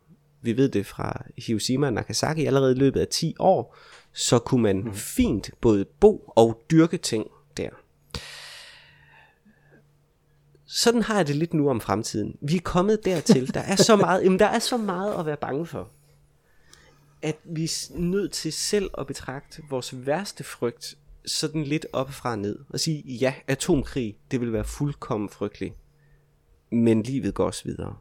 vi ved det fra Hiroshima og Nagasaki, allerede i løbet af 10 år, så kunne man mm. fint både bo og dyrke ting der. Sådan har jeg det lidt nu om fremtiden. Vi er kommet dertil. Der er så meget, jamen der er så meget at være bange for. At vi er nødt til selv at betragte vores værste frygt sådan lidt op fra ned. Og sige, ja, atomkrig, det vil være fuldkommen frygteligt. Men livet går også videre.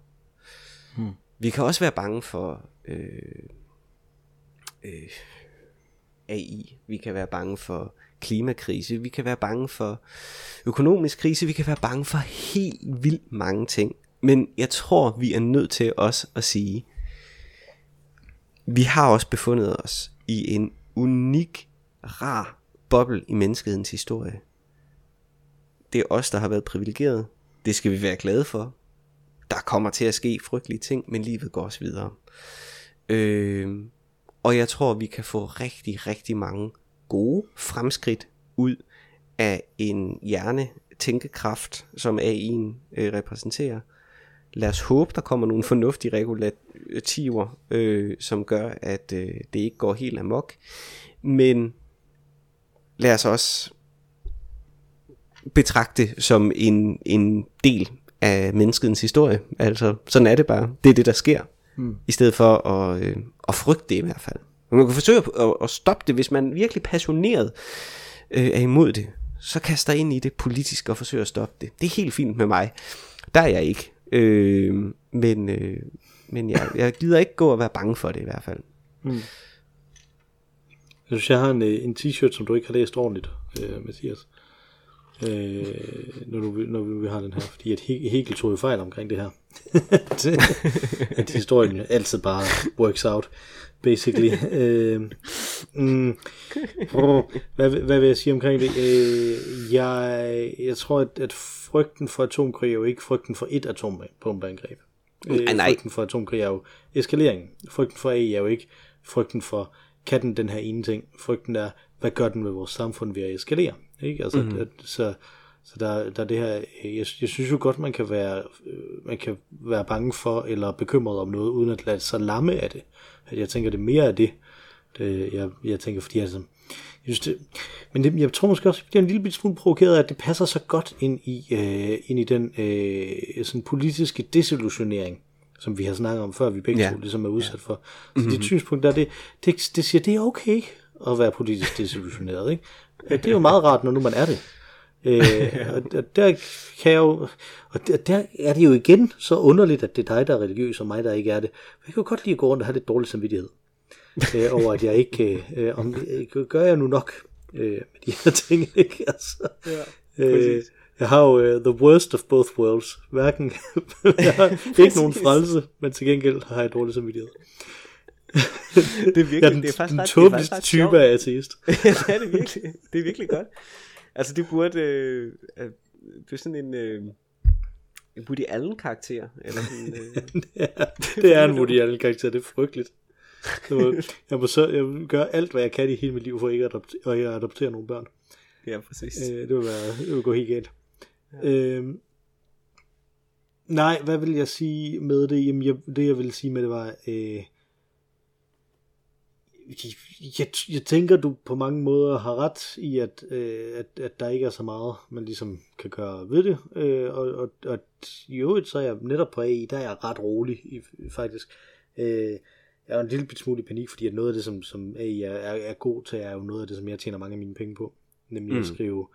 Hmm. Vi kan også være bange for øh, øh, AI. Vi kan være bange for klimakrise. Vi kan være bange for økonomisk krise. Vi kan være bange for helt vildt mange ting. Men jeg tror, vi er nødt til også at sige, vi har også befundet os i en unik, rar boble i menneskehedens historie. Det er os, der har været privilegeret. Det skal vi være glade for der kommer til at ske frygtelige ting, men livet går også videre. Øh, og jeg tror, vi kan få rigtig, rigtig mange gode fremskridt ud af en hjerne tænkekraft, som AI'en øh, repræsenterer. Lad os håbe, der kommer nogle fornuftige regulativer, øh, som gør, at øh, det ikke går helt amok. Men lad os også betragte som en, en del af menneskets historie. Altså, sådan er det bare. Det er det, der sker. Mm. I stedet for at, øh, at frygte det i hvert fald. Man kan forsøge at, at stoppe det, hvis man virkelig passioneret øh, er imod det. Så kaster ind i det politisk og forsøger at stoppe det. Det er helt fint med mig. Der er jeg ikke. Øh, men øh, men jeg, jeg gider ikke gå og være bange for det i hvert fald. Mm. Jeg synes, jeg har en, øh, en t-shirt, som du ikke har læst ordentligt, øh, Mathias øh, når, du, når vi har den her, fordi at Hegel tog jo fejl omkring det her. at historien altid bare works out, basically. øh, mm, hvad, hvad vil jeg sige omkring det? Øh, jeg, jeg tror, at, at frygten for atomkrig er jo ikke frygten for et atombombeangreb. Øh, nej. Frygten for atomkrig er jo eskalering. Frygten for A er jo ikke frygten for, kan den den her ene ting? Frygten er, hvad gør den ved vores samfund ved at eskalere? Ikke? Altså, mm-hmm. at, så, så der, der er det her, jeg, jeg synes jo godt, man kan være, øh, man kan være bange for, eller bekymret om noget, uden at lade sig lamme af det. Jeg tænker, det er mere af det, det jeg, jeg tænker, fordi altså, jeg synes det, men det, jeg tror måske også, at jeg er en lille smule provokeret, at det passer så godt ind i, øh, ind i den øh, sådan politiske desillusionering, som vi har snakket om før, vi begge ja. to ligesom er udsat for. Så mm-hmm. det synspunkt der, det, det, det siger, det er okay at være politisk desillusioneret, ikke? Det er jo meget rart, når nu man er det. Øh, og der kan jeg jo, og der, der er det jo igen så underligt, at det er dig, der er religiøs, og mig, der ikke er det. Jeg kan jo godt lide at gå rundt og have lidt dårlig samvittighed øh, over, at jeg ikke, øh, om, øh, gør jeg nu nok øh, med de her ting, ikke? Altså, ja, øh, jeg har jo uh, the worst of both worlds. Hverken, jeg har ikke nogen frelse, men til gengæld har jeg dårlig samvittighed det er virkelig, ja, den, det er faktisk den ret, det er faktisk type af ateist. ja, det er det virkelig. Det er virkelig godt. Altså det burde, øh, øh det er sådan en, øh, en Woody Allen karakter. Eller sådan, øh. ja, det er en Woody Allen karakter, det er frygteligt. jeg, må så, jeg gøre alt, hvad jeg kan i hele mit liv, for ikke at adoptere, at adoptere nogle børn. Ja, præcis. Øh, det, vil være, det vil gå helt galt. Ja. Øhm, nej, hvad vil jeg sige med det? Jamen, jeg, det jeg vil sige med det var, øh, jeg, jeg tænker, du på mange måder har ret i, at, øh, at, at der ikke er så meget, man ligesom kan gøre ved det. Øh, og, og, og i øvrigt, så er jeg netop på AI, der er jeg ret rolig i, faktisk. Øh, jeg er en lille smule i panik, fordi at noget af det, som, som AI er, er, er god til, er jo noget af det, som jeg tjener mange af mine penge på. Nemlig mm. at skrive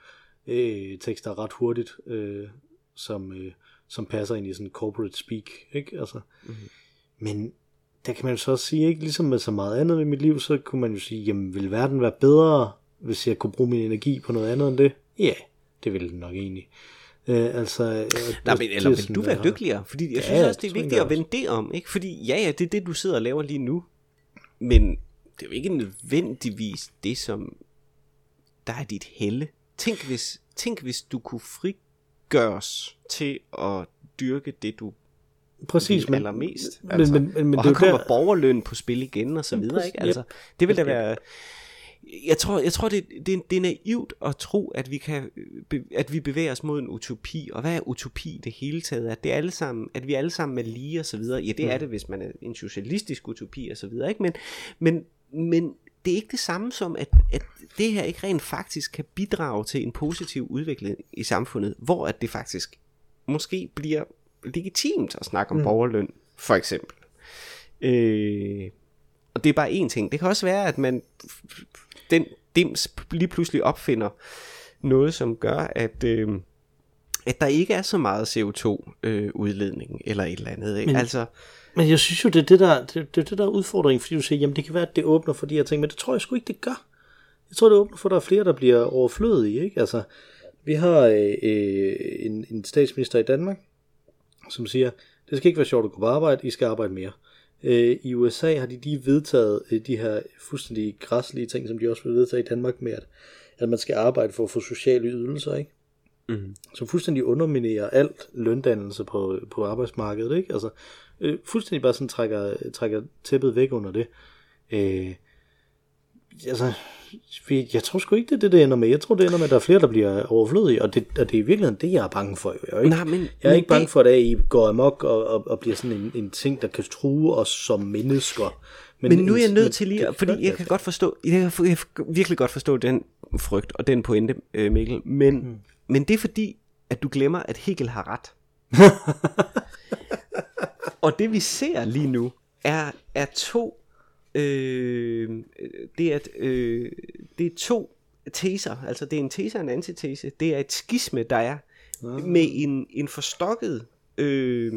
øh, tekster ret hurtigt, øh, som, øh, som passer ind i sådan corporate speak. Ikke? Altså, mm. Men der kan man jo så også sige, ikke ligesom med så meget andet i mit liv, så kunne man jo sige, jamen vil verden være bedre, hvis jeg kunne bruge min energi på noget andet end det? Ja, det ville den nok egentlig. Øh, altså, Nej, men, eller vil du være dygtigere? Fordi jeg synes ja, også, det er vigtigt at vende det om. Ikke? Fordi ja, ja, det er det, du sidder og laver lige nu. Men det er jo ikke nødvendigvis det, som der er dit helle. Tænk hvis, tænk, hvis du kunne frigøres til at dyrke det, du Præcis, men, allermest. Altså. Men, men, men, men og det kommer der... borgerløn på spil igen og så videre. Ikke? Altså, det vil da være... jeg tror, jeg tror det, det, det er naivt at tro, at vi, kan, at vi bevæger os mod en utopi. Og hvad er utopi det hele taget? At, det er alle sammen, at vi alle sammen er lige og så videre. Ja, det er mm. det, hvis man er en socialistisk utopi og så videre. Ikke? Men, men, men det er ikke det samme som, at, at det her ikke rent faktisk kan bidrage til en positiv udvikling i samfundet, hvor at det faktisk måske bliver legitimt at snakke om mm. borgerløn, for eksempel. Øh, og det er bare én ting. Det kan også være, at man den dims lige pludselig opfinder noget, som gør, at, øh, at der ikke er så meget CO2-udledning øh, eller et eller andet. Ikke? Men, altså, men jeg synes jo, det er det, der, det, det, det der er udfordringen, fordi du siger, jamen det kan være, at det åbner for de her ting, men det tror jeg sgu ikke, det gør. Jeg tror, det åbner for, at der er flere, der bliver overflødige. Ikke? Altså, vi har øh, øh, en, en statsminister i Danmark, som siger, det skal ikke være sjovt at gå på arbejde, I skal arbejde mere. Øh, I USA har de lige vedtaget øh, de her fuldstændig græslige ting, som de også vil vedtage i Danmark med, at, at man skal arbejde for at få sociale ydelser, ikke? Mm. Som fuldstændig underminerer alt løndannelse på, på arbejdsmarkedet, ikke? Altså, øh, fuldstændig bare sådan trækker, trækker tæppet væk under det. Øh, altså, jeg tror sgu ikke, det er det, det ender med. Jeg tror, det ender med, at der er flere, der bliver overflødige, og det, og det er i virkeligheden det, jeg er bange for. Jeg er ikke, Nej, men, jeg er ikke bange det... for, at I går amok og, og, og bliver sådan en, en ting, der kan true os som mennesker. Men, men nu er jeg nødt til lige, fordi jeg kan godt forstå, jeg kan, virkelig godt forstå den frygt og den pointe, øh, Mikkel, men, hmm. men det er fordi, at du glemmer, at Hegel har ret. og det vi ser lige nu, er, er to øh, det, er, øh, det er to teser, altså det er en tese og en antitese. Det er et skisme, der er ja. med en, en forstokket øh,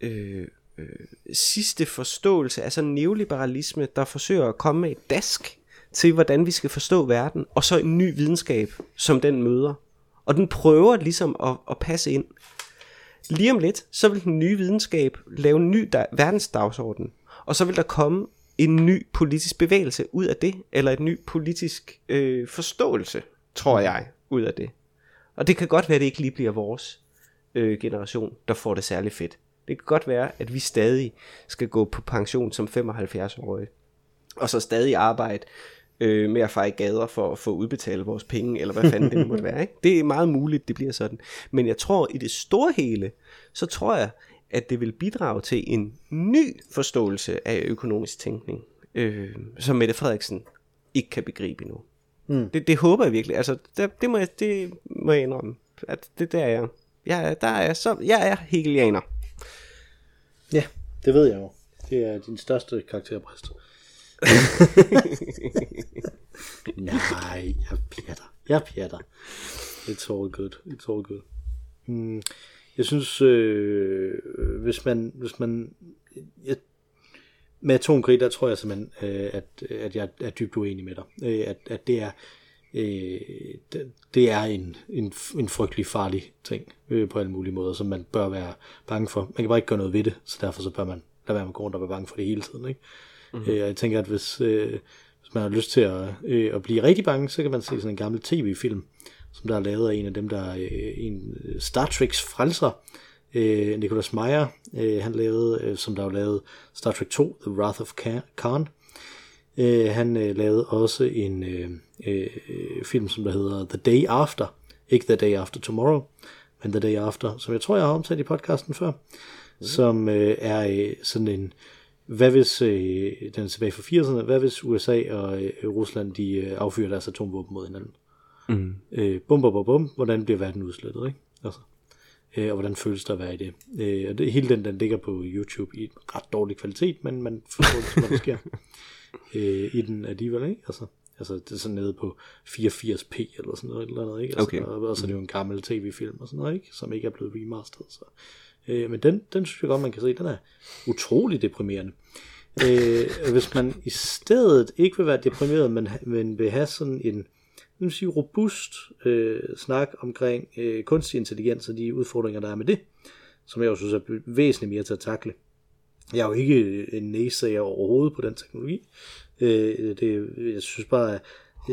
øh, øh, sidste forståelse sådan neoliberalisme, der forsøger at komme med et dask til, hvordan vi skal forstå verden, og så en ny videnskab, som den møder. Og den prøver ligesom at, at passe ind. Lige om lidt, så vil den nye videnskab lave en ny da- verdensdagsorden, og så vil der komme en ny politisk bevægelse ud af det, eller en ny politisk øh, forståelse, tror jeg, ud af det. Og det kan godt være, at det ikke lige bliver vores øh, generation, der får det særlig fedt. Det kan godt være, at vi stadig skal gå på pension som 75-årige, og så stadig arbejde øh, med at fejre gader for at få udbetalt vores penge, eller hvad fanden det måtte være. Ikke? Det er meget muligt, det bliver sådan. Men jeg tror, i det store hele, så tror jeg, at det vil bidrage til en ny forståelse af økonomisk tænkning, øh, som Mette Frederiksen ikke kan begribe endnu. Mm. Det, det håber jeg virkelig. Altså, det, det, må jeg, det må jeg indrømme. At det der er jeg. Jeg, der er, så, jeg er hegelianer. Ja, det ved jeg jo. Det er din største karakterbrist. Nej, jeg pjatter. Jeg pjatter. It's all good. It's all good. Mm. Jeg synes, øh, hvis man, hvis man jeg, med atomkrig, der tror jeg simpelthen, øh, at, at jeg er dybt uenig med dig. Øh, at, at det er, øh, det, er en, en, en frygtelig farlig ting øh, på alle mulige måder, som man bør være bange for. Man kan bare ikke gøre noget ved det, så derfor så bør man lade være med at være bange for det hele tiden. Ikke? Mm-hmm. Øh, jeg tænker, at hvis, øh, hvis man har lyst til at, øh, at blive rigtig bange, så kan man se sådan en gammel tv-film, som der er lavet af en af dem, der er øh, en øh, Star Treks frelser, øh, Nicholas Meyer, øh, han lavede, øh, som der har lavet Star Trek 2, The Wrath of Khan. Øh, han øh, lavede også en øh, øh, film, som der hedder The Day After. Ikke The Day After Tomorrow, men The Day After, som jeg tror, jeg har omtalt i podcasten før. Mm. Som øh, er øh, sådan en, hvad hvis, øh, den er tilbage fra 80'erne, hvad hvis USA og øh, Rusland, de øh, affyrer deres atomvåben mod hinanden? Mm. Øh, bum, bum, bum, bum, hvordan bliver verden udslettet, ikke? Altså, øh, og hvordan føles det at være i det? Øh, og det, hele den, den ligger på YouTube i ret dårlig kvalitet, men man forstår det, hvad der sker øh, i den alligevel, ikke? Altså, altså det er sådan nede på 84p eller sådan noget, eller noget ikke? Altså, okay. og, og så er det jo en gammel tv-film og sådan noget, ikke? Som ikke er blevet remasteret, så... Øh, men den, den synes jeg godt, man kan se, den er utrolig deprimerende. øh, hvis man i stedet ikke vil være deprimeret, men, men vil have sådan en, vil sige, robust øh, snak omkring øh, kunstig intelligens og de udfordringer, der er med det, som jeg også synes er væsentligt mere til at takle. Jeg er jo ikke øh, en næsager overhovedet på den teknologi. Øh, det, jeg synes bare, at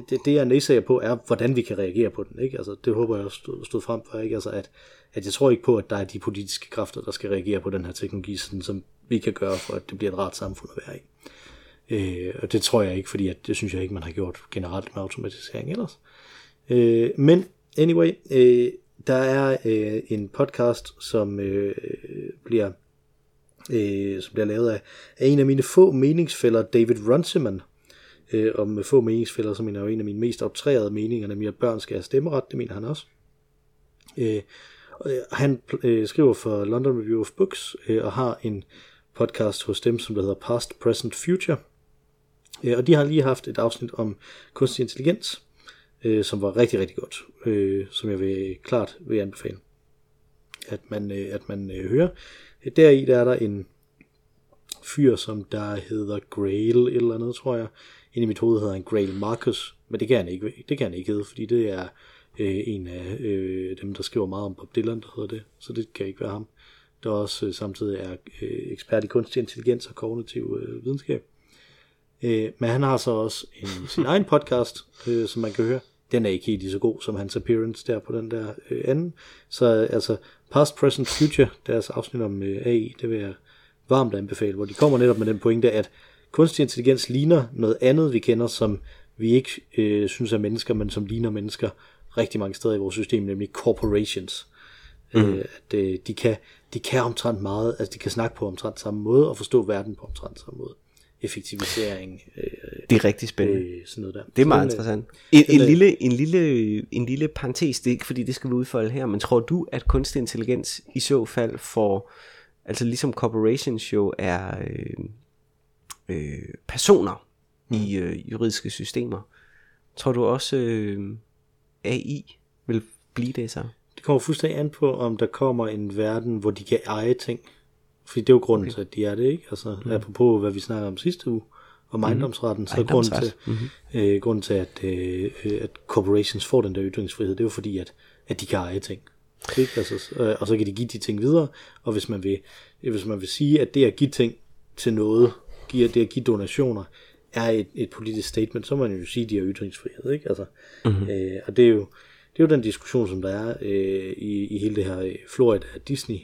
det, det jeg næsager på, er, hvordan vi kan reagere på den. Ikke? Altså, det håber jeg også stod, stod frem for. Ikke? Altså, at, at jeg tror ikke på, at der er de politiske kræfter, der skal reagere på den her teknologi, sådan som vi kan gøre for, at det bliver et rart samfund at være i. Øh, og det tror jeg ikke, fordi at, det synes jeg ikke, man har gjort generelt med automatisering ellers. Øh, men anyway, øh, der er øh, en podcast, som øh, bliver øh, som bliver lavet af, af en af mine få meningsfælder, David Runciman. Øh, og med få meningsfælder, som er jo en af mine mest optrærede meninger, nemlig at børn skal have stemmeret, det mener han også. Øh, øh, han øh, skriver for London Review of Books øh, og har en podcast hos dem, som der hedder Past, Present, Future. Øh, og de har lige haft et afsnit om kunstig intelligens, øh, som var rigtig, rigtig godt, øh, som jeg vil klart vil anbefale, at man, øh, at man øh, hører. Deri der er der en fyr, som der hedder Grail et eller andet, tror jeg. Ind i mit hoved hedder han Grail Marcus, men det kan han ikke, det kan han ikke hedde, fordi det er øh, en af øh, dem, der skriver meget om Bob Dylan, der hedder det, så det kan ikke være ham. Der også øh, samtidig er øh, ekspert i kunstig intelligens og kognitiv øh, videnskab. Øh, men han har så også en, sin egen podcast, øh, som man kan høre. Den er ikke helt lige så god som hans appearance der på den der øh, anden. Så altså Past, Present, Future, deres afsnit om øh, AI, det vil jeg varmt anbefale, hvor de kommer netop med den pointe, at kunstig intelligens ligner noget andet, vi kender, som vi ikke øh, synes er mennesker, men som ligner mennesker rigtig mange steder i vores system, nemlig corporations. Mm. Øh, at øh, de, kan, de kan omtrent meget, altså de kan snakke på omtrent samme måde, og forstå verden på omtrent samme måde. Effektivisering. Øh, det er rigtig spændende. Øh, sådan noget der. Det er meget så, interessant. En, en, lille, en, lille, en lille parentes, det er ikke fordi det skal vi udfolde her, men tror du, at kunstig intelligens i så fald får, altså ligesom corporations jo er øh, øh, personer mm. i øh, juridiske systemer, tror du også øh, AI vil blive det så? Det kommer fuldstændig an på, om der kommer en verden, hvor de kan eje ting. Fordi det er jo grunden okay. til, at de er det, ikke? Altså, mm. apropos hvad vi snakker om sidste uge, om mm. ejendomsretten, mm. så er grunden til, mm-hmm. øh, grunden til at, øh, at corporations får den der ytringsfrihed, det er jo fordi, at, at de kan eje ting. Ikke? Altså, øh, og så kan de give de ting videre, og hvis man vil, hvis man vil sige, at det at give ting til noget, giver det at give donationer, er et, et politisk statement, så må man jo sige, at de har ytringsfrihed. Ikke? Altså, mm-hmm. øh, og det er jo det er jo den diskussion, som der er øh, i, i hele det her øh, Florida Disney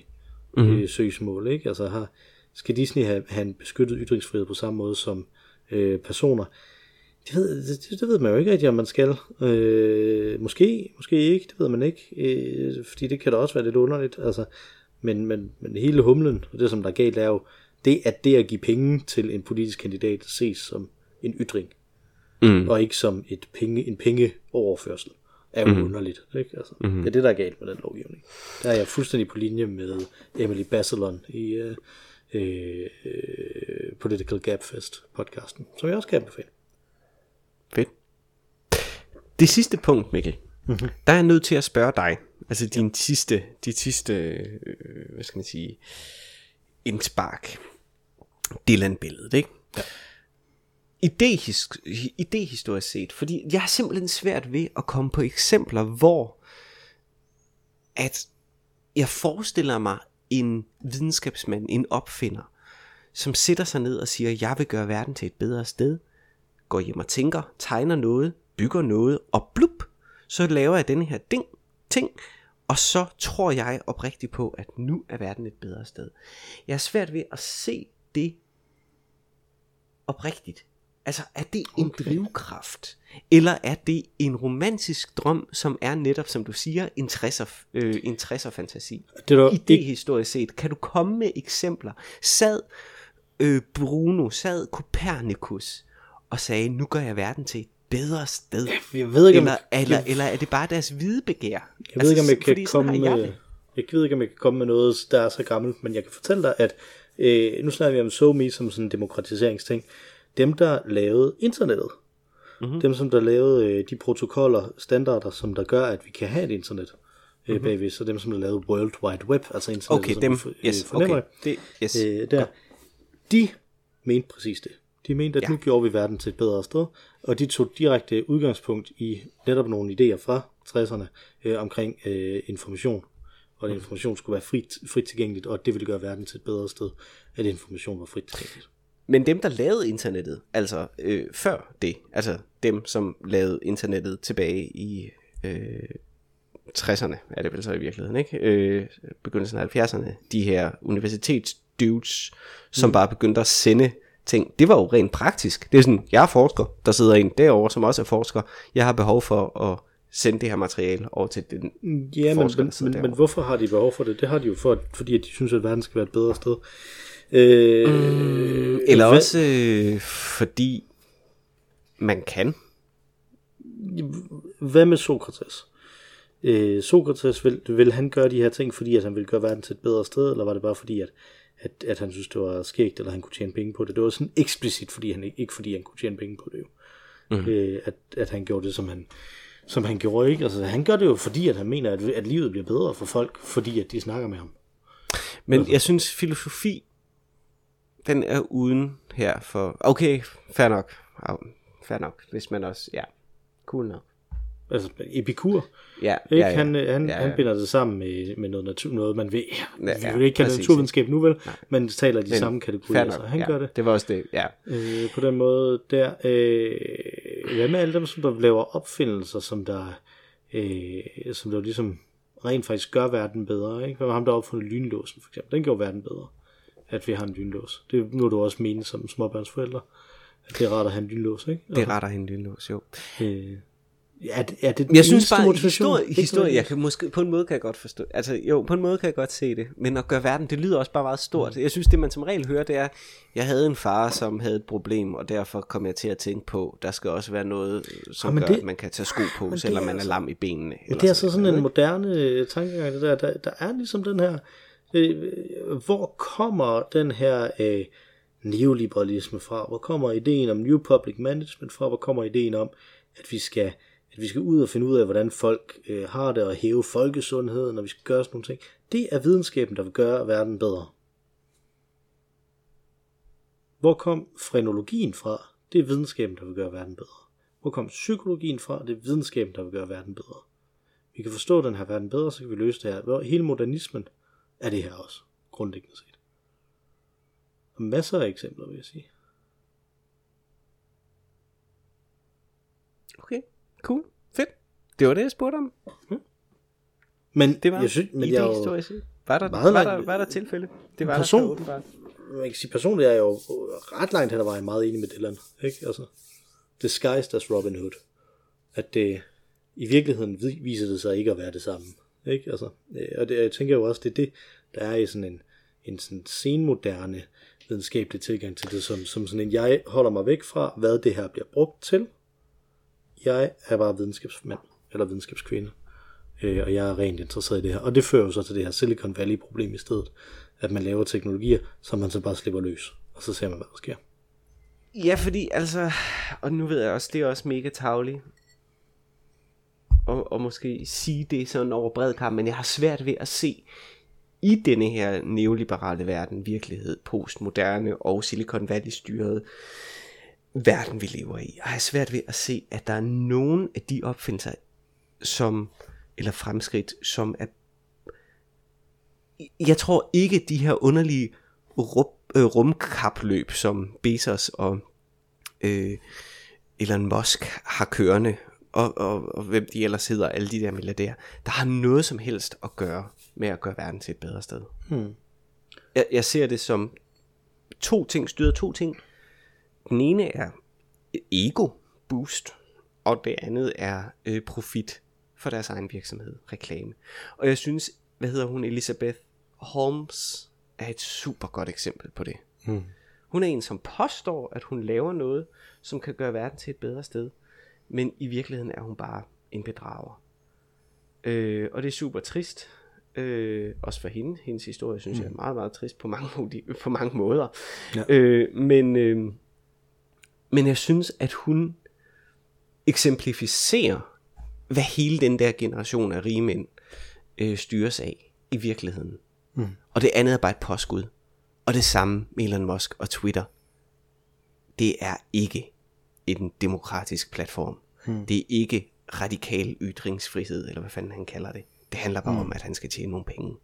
mm-hmm. øh, søgsmål. Ikke? Altså har, skal Disney have, have en beskyttet ytringsfrihed på samme måde som øh, personer? Det ved, det, det ved man jo ikke rigtig, om man skal. Øh, måske, måske ikke, det ved man ikke. Øh, fordi det kan da også være lidt underligt. Altså, men, men, men hele humlen, og det som der er galt, er jo, det at det at give penge til en politisk kandidat ses som en ytring, mm. og ikke som et penge, en pengeoverførsel, er jo mm. underligt. Ikke? Altså, mm. Det er det, der er galt med den lovgivning. Der er jeg fuldstændig på linje med Emily Bazelon i uh, uh, Political Gap Fest podcasten, som jeg også kan anbefale. Fedt. Det sidste punkt, Mikkel, mm-hmm. der er jeg nødt til at spørge dig, altså din ja. sidste, dit sidste, øh, hvad skal man sige, indspark, Dylan-billedet, ikke? Ja idehistorisk set, fordi jeg har simpelthen svært ved at komme på eksempler, hvor at jeg forestiller mig en videnskabsmand, en opfinder, som sætter sig ned og siger, jeg vil gøre verden til et bedre sted, går hjem og tænker, tegner noget, bygger noget, og blup, så laver jeg denne her ding, ting, og så tror jeg oprigtigt på, at nu er verden et bedre sted. Jeg er svært ved at se det oprigtigt. Altså, er det en okay. drivkraft? Eller er det en romantisk drøm, som er netop, som du siger, en 60'er, øh, en 60'er fantasi? Det er I det ikke... historisk set. Kan du komme med eksempler? Sad øh, Bruno, sad Copernicus og sagde, nu gør jeg verden til et bedre sted. Jeg ved ikke, eller, om... eller, jeg... eller er det bare deres hvide begær? Jeg ved altså, ikke, om jeg kan komme med... Jeg, jeg ved ikke, om jeg kan komme med noget, der er så gammelt, men jeg kan fortælle dig, at øh, nu snakker vi om SoMe som sådan en demokratiseringsting dem, der lavede internettet. Mm-hmm. Dem, som der lavede øh, de protokoller, standarder, som der gør, at vi kan have et internet øh, mm-hmm. bagved. Så dem, som der lavede World Wide Web, altså internet, okay, som dem, du, øh, yes, fornemmer. Okay. Det, yes. øh, der, de mente præcis det. De mente, at ja. nu gjorde vi verden til et bedre sted, og de tog direkte udgangspunkt i netop nogle idéer fra 60'erne øh, omkring øh, information, og at information skulle være frit, frit tilgængeligt, og at det ville gøre verden til et bedre sted, at information var frit tilgængeligt. Men dem, der lavede internettet, altså øh, før det, altså dem, som lavede internettet tilbage i øh, 60'erne, er det vel så i virkeligheden, ikke? Øh, begyndelsen af 70'erne, de her universitetsdudes, som mm. bare begyndte at sende ting. Det var jo rent praktisk. Det er sådan, jeg er forsker, der sidder en derovre, som også er forsker. Jeg har behov for at sende det her materiale over til den Ja, men, forsker, men, men, men derovre. hvorfor har de behov for det? Det har de jo for, fordi at de synes, at verden skal være et bedre sted. Øh, Mm, Eller hvad- også øh, fordi man kan. Hvad med Sokrates? Øh, Sokrates, vil, vil han gøre de her ting, fordi at han vil gøre verden til et bedre sted, eller var det bare fordi, at, at, at han synes, det var skægt, eller han kunne tjene penge på det? Det var sådan eksplicit, fordi han ikke, fordi han kunne tjene penge på det jo. Mm. Øh, at, at han gjorde det, som han, som han gjorde, ikke? Altså, han gør det jo, fordi at han mener, at, at livet bliver bedre for folk, fordi at de snakker med ham. Men jeg synes, filosofi, den er uden her for... Okay, fair nok. Fair nok, hvis man også... Ja, cool nok. Altså, Epikur, Ja, Ikke? ja, ja. Han, øh, han, Ja, ja, han binder det sammen med, med noget, natur, noget man ved. Ja, Ja, vi vil ikke kalde det naturvidenskab nu vel, men taler de Men samme kategorier, så han ja. gør det Det var også det, ja. øh, på den måde der. Øh, hvad med alle dem, som der laver opfindelser, som der, øh, som der ligesom rent faktisk gør verden bedre? Ikke? Hvad var ham, der opfundet lynlåsen for eksempel? Den gjorde verden bedre, at vi har en lynlås. Det må du også mene som småbørnsforældre, at det er rart at have en lynlås, ikke? Det retter hende lynlås, jo. Øh, er det, er det jeg synes bare, motivation? historie, historie jeg kan måske, på en måde kan jeg godt forstå, altså jo, på en måde kan jeg godt se det, men at gøre verden, det lyder også bare meget stort. Jeg synes, det man som regel hører, det er, jeg havde en far, som havde et problem, og derfor kom jeg til at tænke på, der skal også være noget, som men gør, det- at man kan tage sko på, selvom er man er altså- lam i benene. Men det er altså sådan noget, en moderne øh, tankegang, det der. der. Der er ligesom den her, øh, hvor kommer den her øh, neoliberalisme fra? Hvor kommer ideen om New Public Management fra? Hvor kommer ideen om, at vi skal, at vi skal ud og finde ud af, hvordan folk øh, har det, og hæve folkesundheden, og vi skal gøre sådan nogle ting. Det er videnskaben, der vil gøre verden bedre. Hvor kom frenologien fra? Det er videnskaben, der vil gøre verden bedre. Hvor kom psykologien fra? Det er videnskaben, der vil gøre verden bedre vi kan forstå den her verden bedre, så kan vi løse det her. Hvor Hele modernismen er det her også, grundlæggende set. Og masser af eksempler, vil jeg sige. Okay, cool, fedt. Det var det, jeg spurgte om. Men Det var jeg synes, men jeg jo. Var der, meget var, langt- der, var der tilfælde? Det var Person- der så åbenbart. man kan sige, personligt er jeg jo ret langt hen ad vejen meget enig med Dylan. Ikke? Altså, disguised as Robin Hood. At det, i virkeligheden vi- viser det sig ikke at være det samme. Ikke? Altså, øh, og det, jeg tænker jo også, det er det, der er i sådan en, en sådan senmoderne videnskabelig tilgang til det, som, som sådan en, jeg holder mig væk fra, hvad det her bliver brugt til. Jeg er bare videnskabsmand, eller videnskabskvinde, øh, og jeg er rent interesseret i det her. Og det fører jo så til det her Silicon Valley-problem i stedet, at man laver teknologier, som man så bare slipper løs, og så ser man, hvad der sker. Ja, fordi altså, og nu ved jeg også, det er også mega tavligt, og, og måske sige det sådan over bred kamp, men jeg har svært ved at se i denne her neoliberale verden, virkelighed, postmoderne og Silicon Valley styret verden, vi lever i. Jeg har svært ved at se, at der er nogen af de opfindelser, som, eller fremskridt, som er jeg tror ikke de her underlige rum, øh, rumkapløb, som Bezos og øh, Elon Musk har kørende, og, og, og hvem de ellers hedder, alle de der milliardærer, der har noget som helst at gøre med at gøre verden til et bedre sted. Hmm. Jeg, jeg ser det som to ting, styret to ting. Den ene er ego boost, og det andet er øh, profit for deres egen virksomhed, reklame. Og jeg synes, hvad hedder hun, Elisabeth Holmes, er et super godt eksempel på det. Hmm. Hun er en, som påstår, at hun laver noget, som kan gøre verden til et bedre sted. Men i virkeligheden er hun bare en bedrager. Øh, og det er super trist. Øh, også for hende. Hendes historie synes mm. jeg er meget, meget trist på mange, på mange måder. Ja. Øh, men, øh, men jeg synes, at hun eksemplificerer, hvad hele den der generation af rige mænd øh, styres af i virkeligheden. Mm. Og det andet er bare et påskud. Og det samme med Elon Musk og Twitter. Det er ikke en demokratisk platform. Mm. Det er ikke radikal ytringsfrihed, eller hvad fanden han kalder det. Det handler bare mm. om, at han skal tjene nogle penge.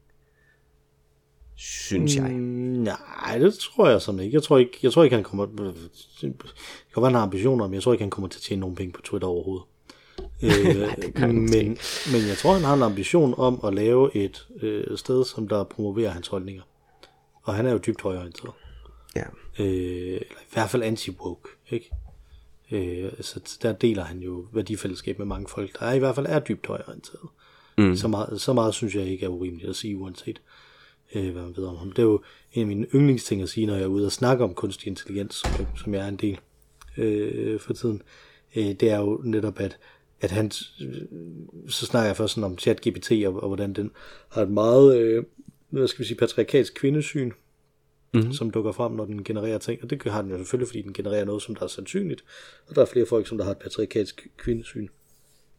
Synes jeg. Mm, nej, det tror jeg sådan ikke. Jeg tror ikke, jeg tror ikke han kommer... Det kan være, han har ambitioner, men jeg tror ikke, han kommer til at tjene nogen penge på Twitter overhovedet. øh, jeg men, ikke men jeg tror, han har en ambition om at lave et øh, sted, som der promoverer hans holdninger. Og han er jo dybt højorienteret. Ja. Øh, eller i hvert fald anti-woke, ikke? Øh, så der deler han jo værdifællesskab med mange folk, der er i hvert fald er dybt højorienteret. Mm. Så, meget, så meget synes jeg ikke er urimeligt at sige, uanset øh, hvad man ved om ham. Det er jo en af mine yndlingsting at sige, når jeg er ude og snakke om kunstig intelligens, som jeg, som jeg er en del øh, for tiden. Øh, det er jo netop, at, at han, øh, så snakker jeg først sådan om ChatGPT, og, og hvordan den har et meget, øh, hvad skal vi sige, patriarkalsk kvindesyn, mm-hmm. som dukker frem, når den genererer ting. Og det har den jo selvfølgelig, fordi den genererer noget, som der er sandsynligt. Og der er flere folk, som der har et patriarkalsk kvindesyn,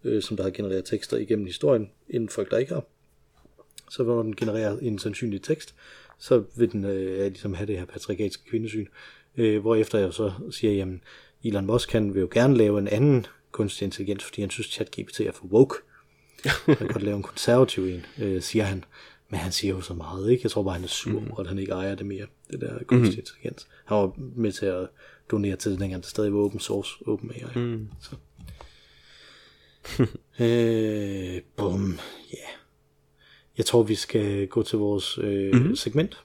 øh, som der har genereret tekster igennem historien, end folk, der ikke har. Så når den genererer en sandsynlig tekst, så vil den øh, ligesom have det her patriarkalske kvindesyn. Øh, hvorefter jeg så siger, jamen, Elon Musk han vil jo gerne lave en anden kunstig intelligens, fordi han synes, ChatGPT er for woke. Han kan godt lave en konservativ en, øh, siger han. Men han siger jo så meget, ikke? Jeg tror bare, han er sur mm. at han ikke ejer det mere, det der kunstig mm. intelligens. Han var med til at donere til det, dengang det stadig var open source, open AI. Mm. Så. øh, bum, ja. Yeah. Jeg tror, vi skal gå til vores øh, mm-hmm. segment.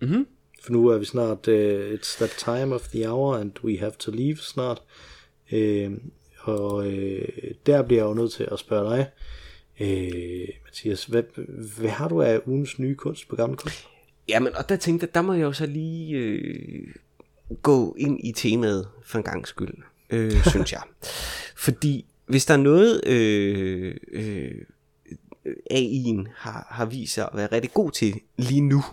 Mm-hmm. For nu er vi snart, uh, it's that time of the hour, and we have to leave snart. Uh, og uh, der bliver jeg jo nødt til at spørge dig, uh, Mathias, hvad, hvad har du af ugens nye kunst på gammel kunst? Jamen, og der tænkte jeg, der må jeg jo så lige øh, gå ind i temaet for en gang skyld, øh, synes jeg. Fordi hvis der er noget, øh, øh, AI'en har, har vist sig at være rigtig god til lige nu,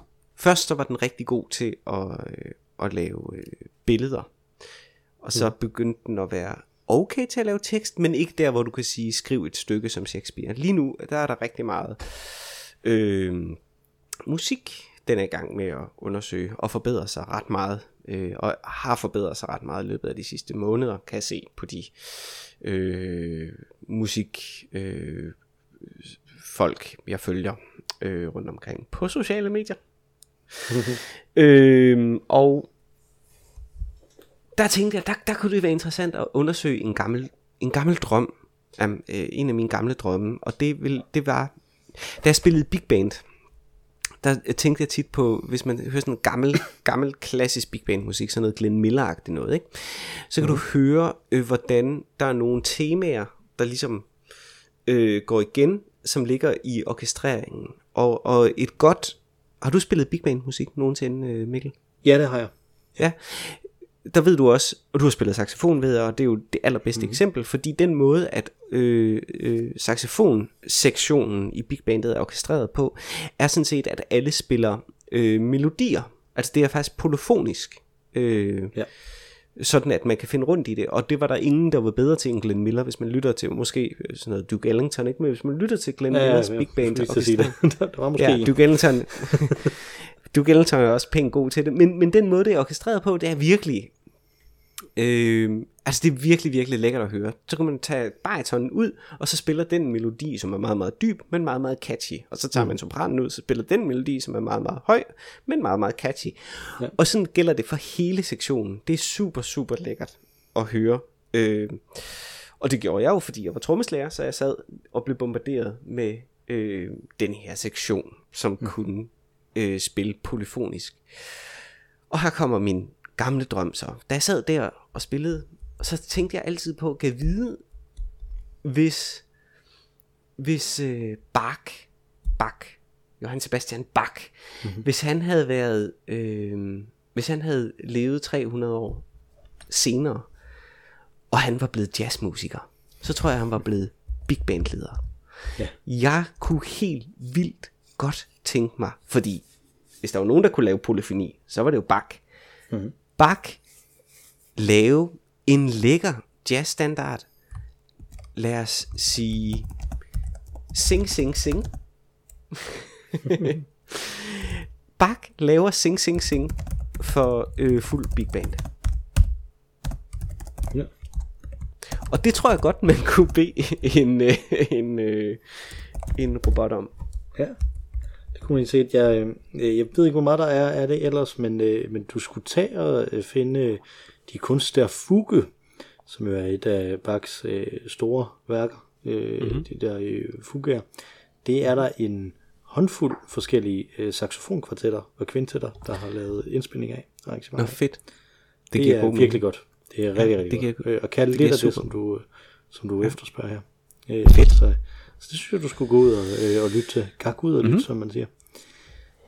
Først så var den rigtig god til at, øh, at lave øh, billeder. Og så mm. begyndte den at være okay til at lave tekst, men ikke der, hvor du kan sige, skriv et stykke som Shakespeare. Lige nu, der er der rigtig meget øh, musik, den er i gang med at undersøge og forbedre sig ret meget, øh, og har forbedret sig ret meget i løbet af de sidste måneder, kan jeg se på de øh, musik øh, folk, jeg følger øh, rundt omkring på sociale medier. øhm, og der tænkte jeg, der, der kunne det være interessant at undersøge en gammel, en gammel drøm, um, øh, en af mine gamle drømme, og det, vil, det var, da jeg spillede big band, der tænkte jeg tit på, hvis man hører sådan en gammel, gammel klassisk big band musik, sådan noget Glenn miller noget, ikke? så kan mm. du høre, øh, hvordan der er nogle temaer, der ligesom øh, går igen, som ligger i orkestreringen. Og, og et godt har du spillet big band musik nogensinde, øh, Mikkel? Ja, det har jeg. Ja, der ved du også, og du har spillet saxofon ved, og det er jo det allerbedste mm. eksempel, fordi den måde, at øh, øh, saxofonsektionen i big bandet er orkestreret på, er sådan set, at alle spiller øh, melodier. Altså det er faktisk polofonisk. Øh, ja sådan at man kan finde rundt i det, og det var der ingen, der var bedre til end Glenn Miller, hvis man lytter til måske sådan noget Duke Ellington, ikke? men hvis man lytter til Glenn ja, Millers ja, Big Band, og det. der var måske ja, Duke Ellington, Duke Ellington er også pænt god til det, men, men den måde, det er orkestreret på, det er virkelig Øh, altså det er virkelig, virkelig lækkert at høre. Så kan man tage baritonen ud, og så spiller den melodi, som er meget, meget dyb, men meget, meget catchy. Og så tager mm. man sopranen ud, så spiller den melodi, som er meget, meget høj, men meget, meget catchy. Ja. Og sådan gælder det for hele sektionen. Det er super, super lækkert at høre. Øh, og det gjorde jeg jo, fordi jeg var trommeslager, så jeg sad og blev bombarderet med øh, den her sektion, som mm. kunne øh, spille polyfonisk. Og her kommer min gamle drøm så. Da jeg sad der og spillede, så tænkte jeg altid på, at vide, hvis, hvis øh, Bach, Bach, Johann Sebastian Bach, mm-hmm. hvis han havde været, øh, hvis han havde levet 300 år senere, og han var blevet jazzmusiker, så tror jeg, han var blevet big band leder. Ja. Jeg kunne helt vildt godt tænke mig, fordi hvis der var nogen, der kunne lave polyfoni, så var det jo Bach. Mm-hmm. Bach lave en lækker jazzstandard. Lad os sige Sing Sing Sing. Bach laver Sing Sing Sing for øh, fuld big band. Ja. Og det tror jeg godt, man kunne bede en, øh, en, øh, en robot om. Ja se, jeg, øh, jeg ved ikke, hvor meget der er af det ellers, men, øh, men du skulle tage og øh, finde de kunst der Fuge, som jo er et af Bachs store værker, mm-hmm. de der Fuger. Det er der en håndfuld forskellige saxofonkvartetter og kvintetter, der har lavet indspilning af Nå, fedt. Det, giver er god virkelig godt. Det er rigtig, rigtig det giver- godt. Og kan det lidt af det, super. som du, som du efterspørger her. Fedt. Så, så det synes jeg, du skulle gå ud og, øh, og lytte til. Gak ud og lytte, Mhm. mm-hmm. som man siger.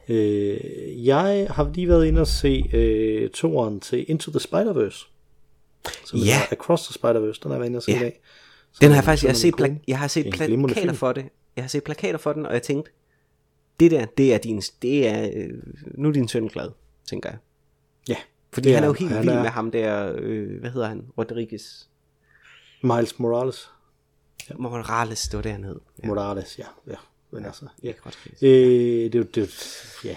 Øh, jeg har lige været inde og se øh, toeren til Into the Spider-Verse. Som Ja. hedder Across the Spider-Verse. Den har jeg været inde og se Ja. i dag. Den har jeg faktisk, jeg har set, plak- jeg har set plakater film. for det. Jeg har set plakater for den, og jeg tænkte, det der, det er din, det er, øh, nu er din søn glad, tænker jeg. Ja. Fordi det han er jo helt Han vild er- med ham der, øh, hvad hedder han, Rodriguez Miles Morales. Morales, det var det, han hed. Ja. Morales, ja. ja. Men altså, ja. Godt Øh, det, er jo- det, ja.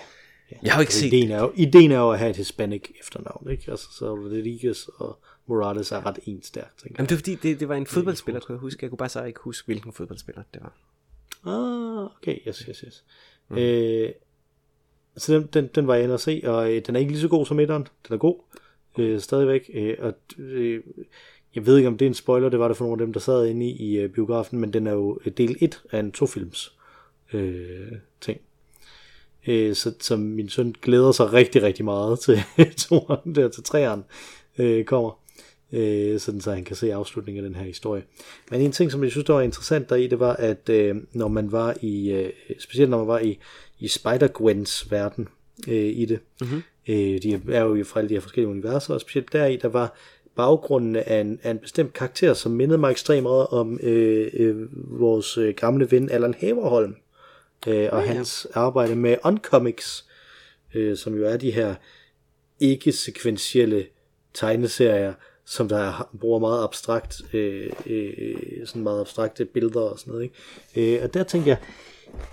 ja. jeg har jo ikke Altså, set ideen er, jo, ideen er jo at have et hispanic efternavn, ikke? Altså, så Rodriguez og Morales er ret ens der, tænker Jamen det var fordi, det, det var en fodboldspiller, kunne jeg huske. Jeg kunne bare så ikke huske, hvilken fodboldspiller det var. Ah, okay, yes, yes, yes. Mm. Øh, så den, den, den var jeg inde at se, og øh, den er ikke lige så god som etteren. Den er god, øh, stadigvæk. Øh, og øh, jeg ved ikke, om det er en spoiler, det var det for nogle af dem, der sad inde i, i øh, biografen, men den er jo øh, del 1 af en tofilms øh, ting. Øh, så, så min søn glæder sig rigtig, rigtig meget til toeren, der til træeren øh, kommer. Øh, sådan så han kan se afslutningen af den her historie. Men en ting, som jeg synes, der var interessant deri, det var, at øh, når man var i, øh, specielt når man var i, i Spider-Gwens verden øh, i det, mm-hmm. øh, de er jo fra alle de her forskellige universer, og specielt deri, der var baggrunden af en, af en bestemt karakter, som mindede mig ekstremt meget om øh, øh, vores øh, gamle ven Allan Haverholm, øh, og hans arbejde med Uncomics, øh, som jo er de her ikke-sekventielle tegneserier, som der er, bruger meget abstrakt, øh, øh, sådan meget abstrakte billeder og sådan noget. Ikke? Øh, og der tænkte jeg,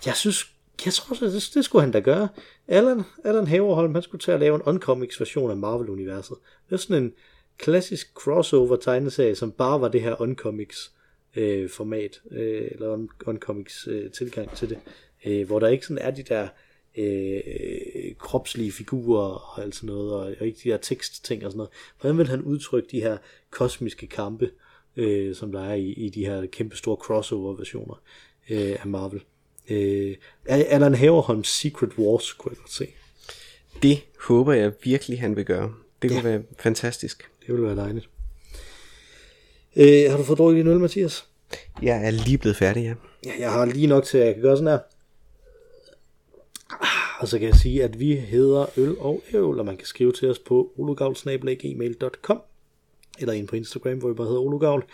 jeg synes, jeg tror, det, det skulle han da gøre. Allan, Allan Haverholm, han skulle til at lave en Uncomics version af Marvel-universet. Det er sådan en klassisk crossover tegneserie, som bare var det her Uncomics øh, format, øh, eller un, Uncomics øh, tilgang til det, øh, hvor der ikke sådan er de der øh, kropslige figurer og alt sådan noget, og, og ikke de der tekstting og sådan noget. Hvordan vil han udtrykke de her kosmiske kampe, øh, som der er i, i de her kæmpe store crossover-versioner øh, af Marvel? Øh, Alan Haverholms Secret Wars, kunne jeg godt se. Det håber jeg virkelig, han vil gøre. Det kunne ja. være fantastisk. Det ville være dejligt. Øh, har du fået drukket din øl, Mathias? Jeg er lige blevet færdig, ja. Ja, jeg har lige nok til, at jeg kan gøre sådan her. Ah, Og så kan jeg sige, at vi hedder Øl og Ævl, og man kan skrive til os på ologavl.gmail.com eller ind på Instagram, hvor vi bare hedder ologavl.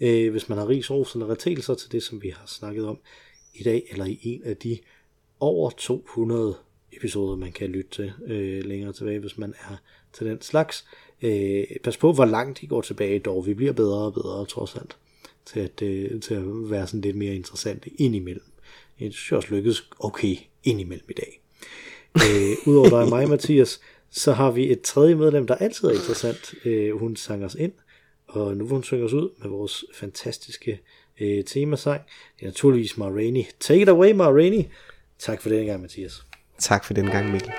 Øh, hvis man har ris, ros eller retelser til det, som vi har snakket om i dag, eller i en af de over 200 episoder, man kan lytte til øh, længere tilbage, hvis man er til den slags. Øh, pas på, hvor langt de går tilbage dog. Vi bliver bedre og bedre, trods alt, til at, øh, til at være sådan lidt mere interessante indimellem. Jeg synes også lykkedes okay indimellem i dag. Øh, Udover dig og mig, Mathias, så har vi et tredje medlem, der altid er interessant. Øh, hun sang os ind, og nu vil hun synge os ud med vores fantastiske øh, temasang. Det er naturligvis Ma Rainey. Take it away, Ma Rainey. Tak for det gang, Mathias. Tak for den gang, Mikkel.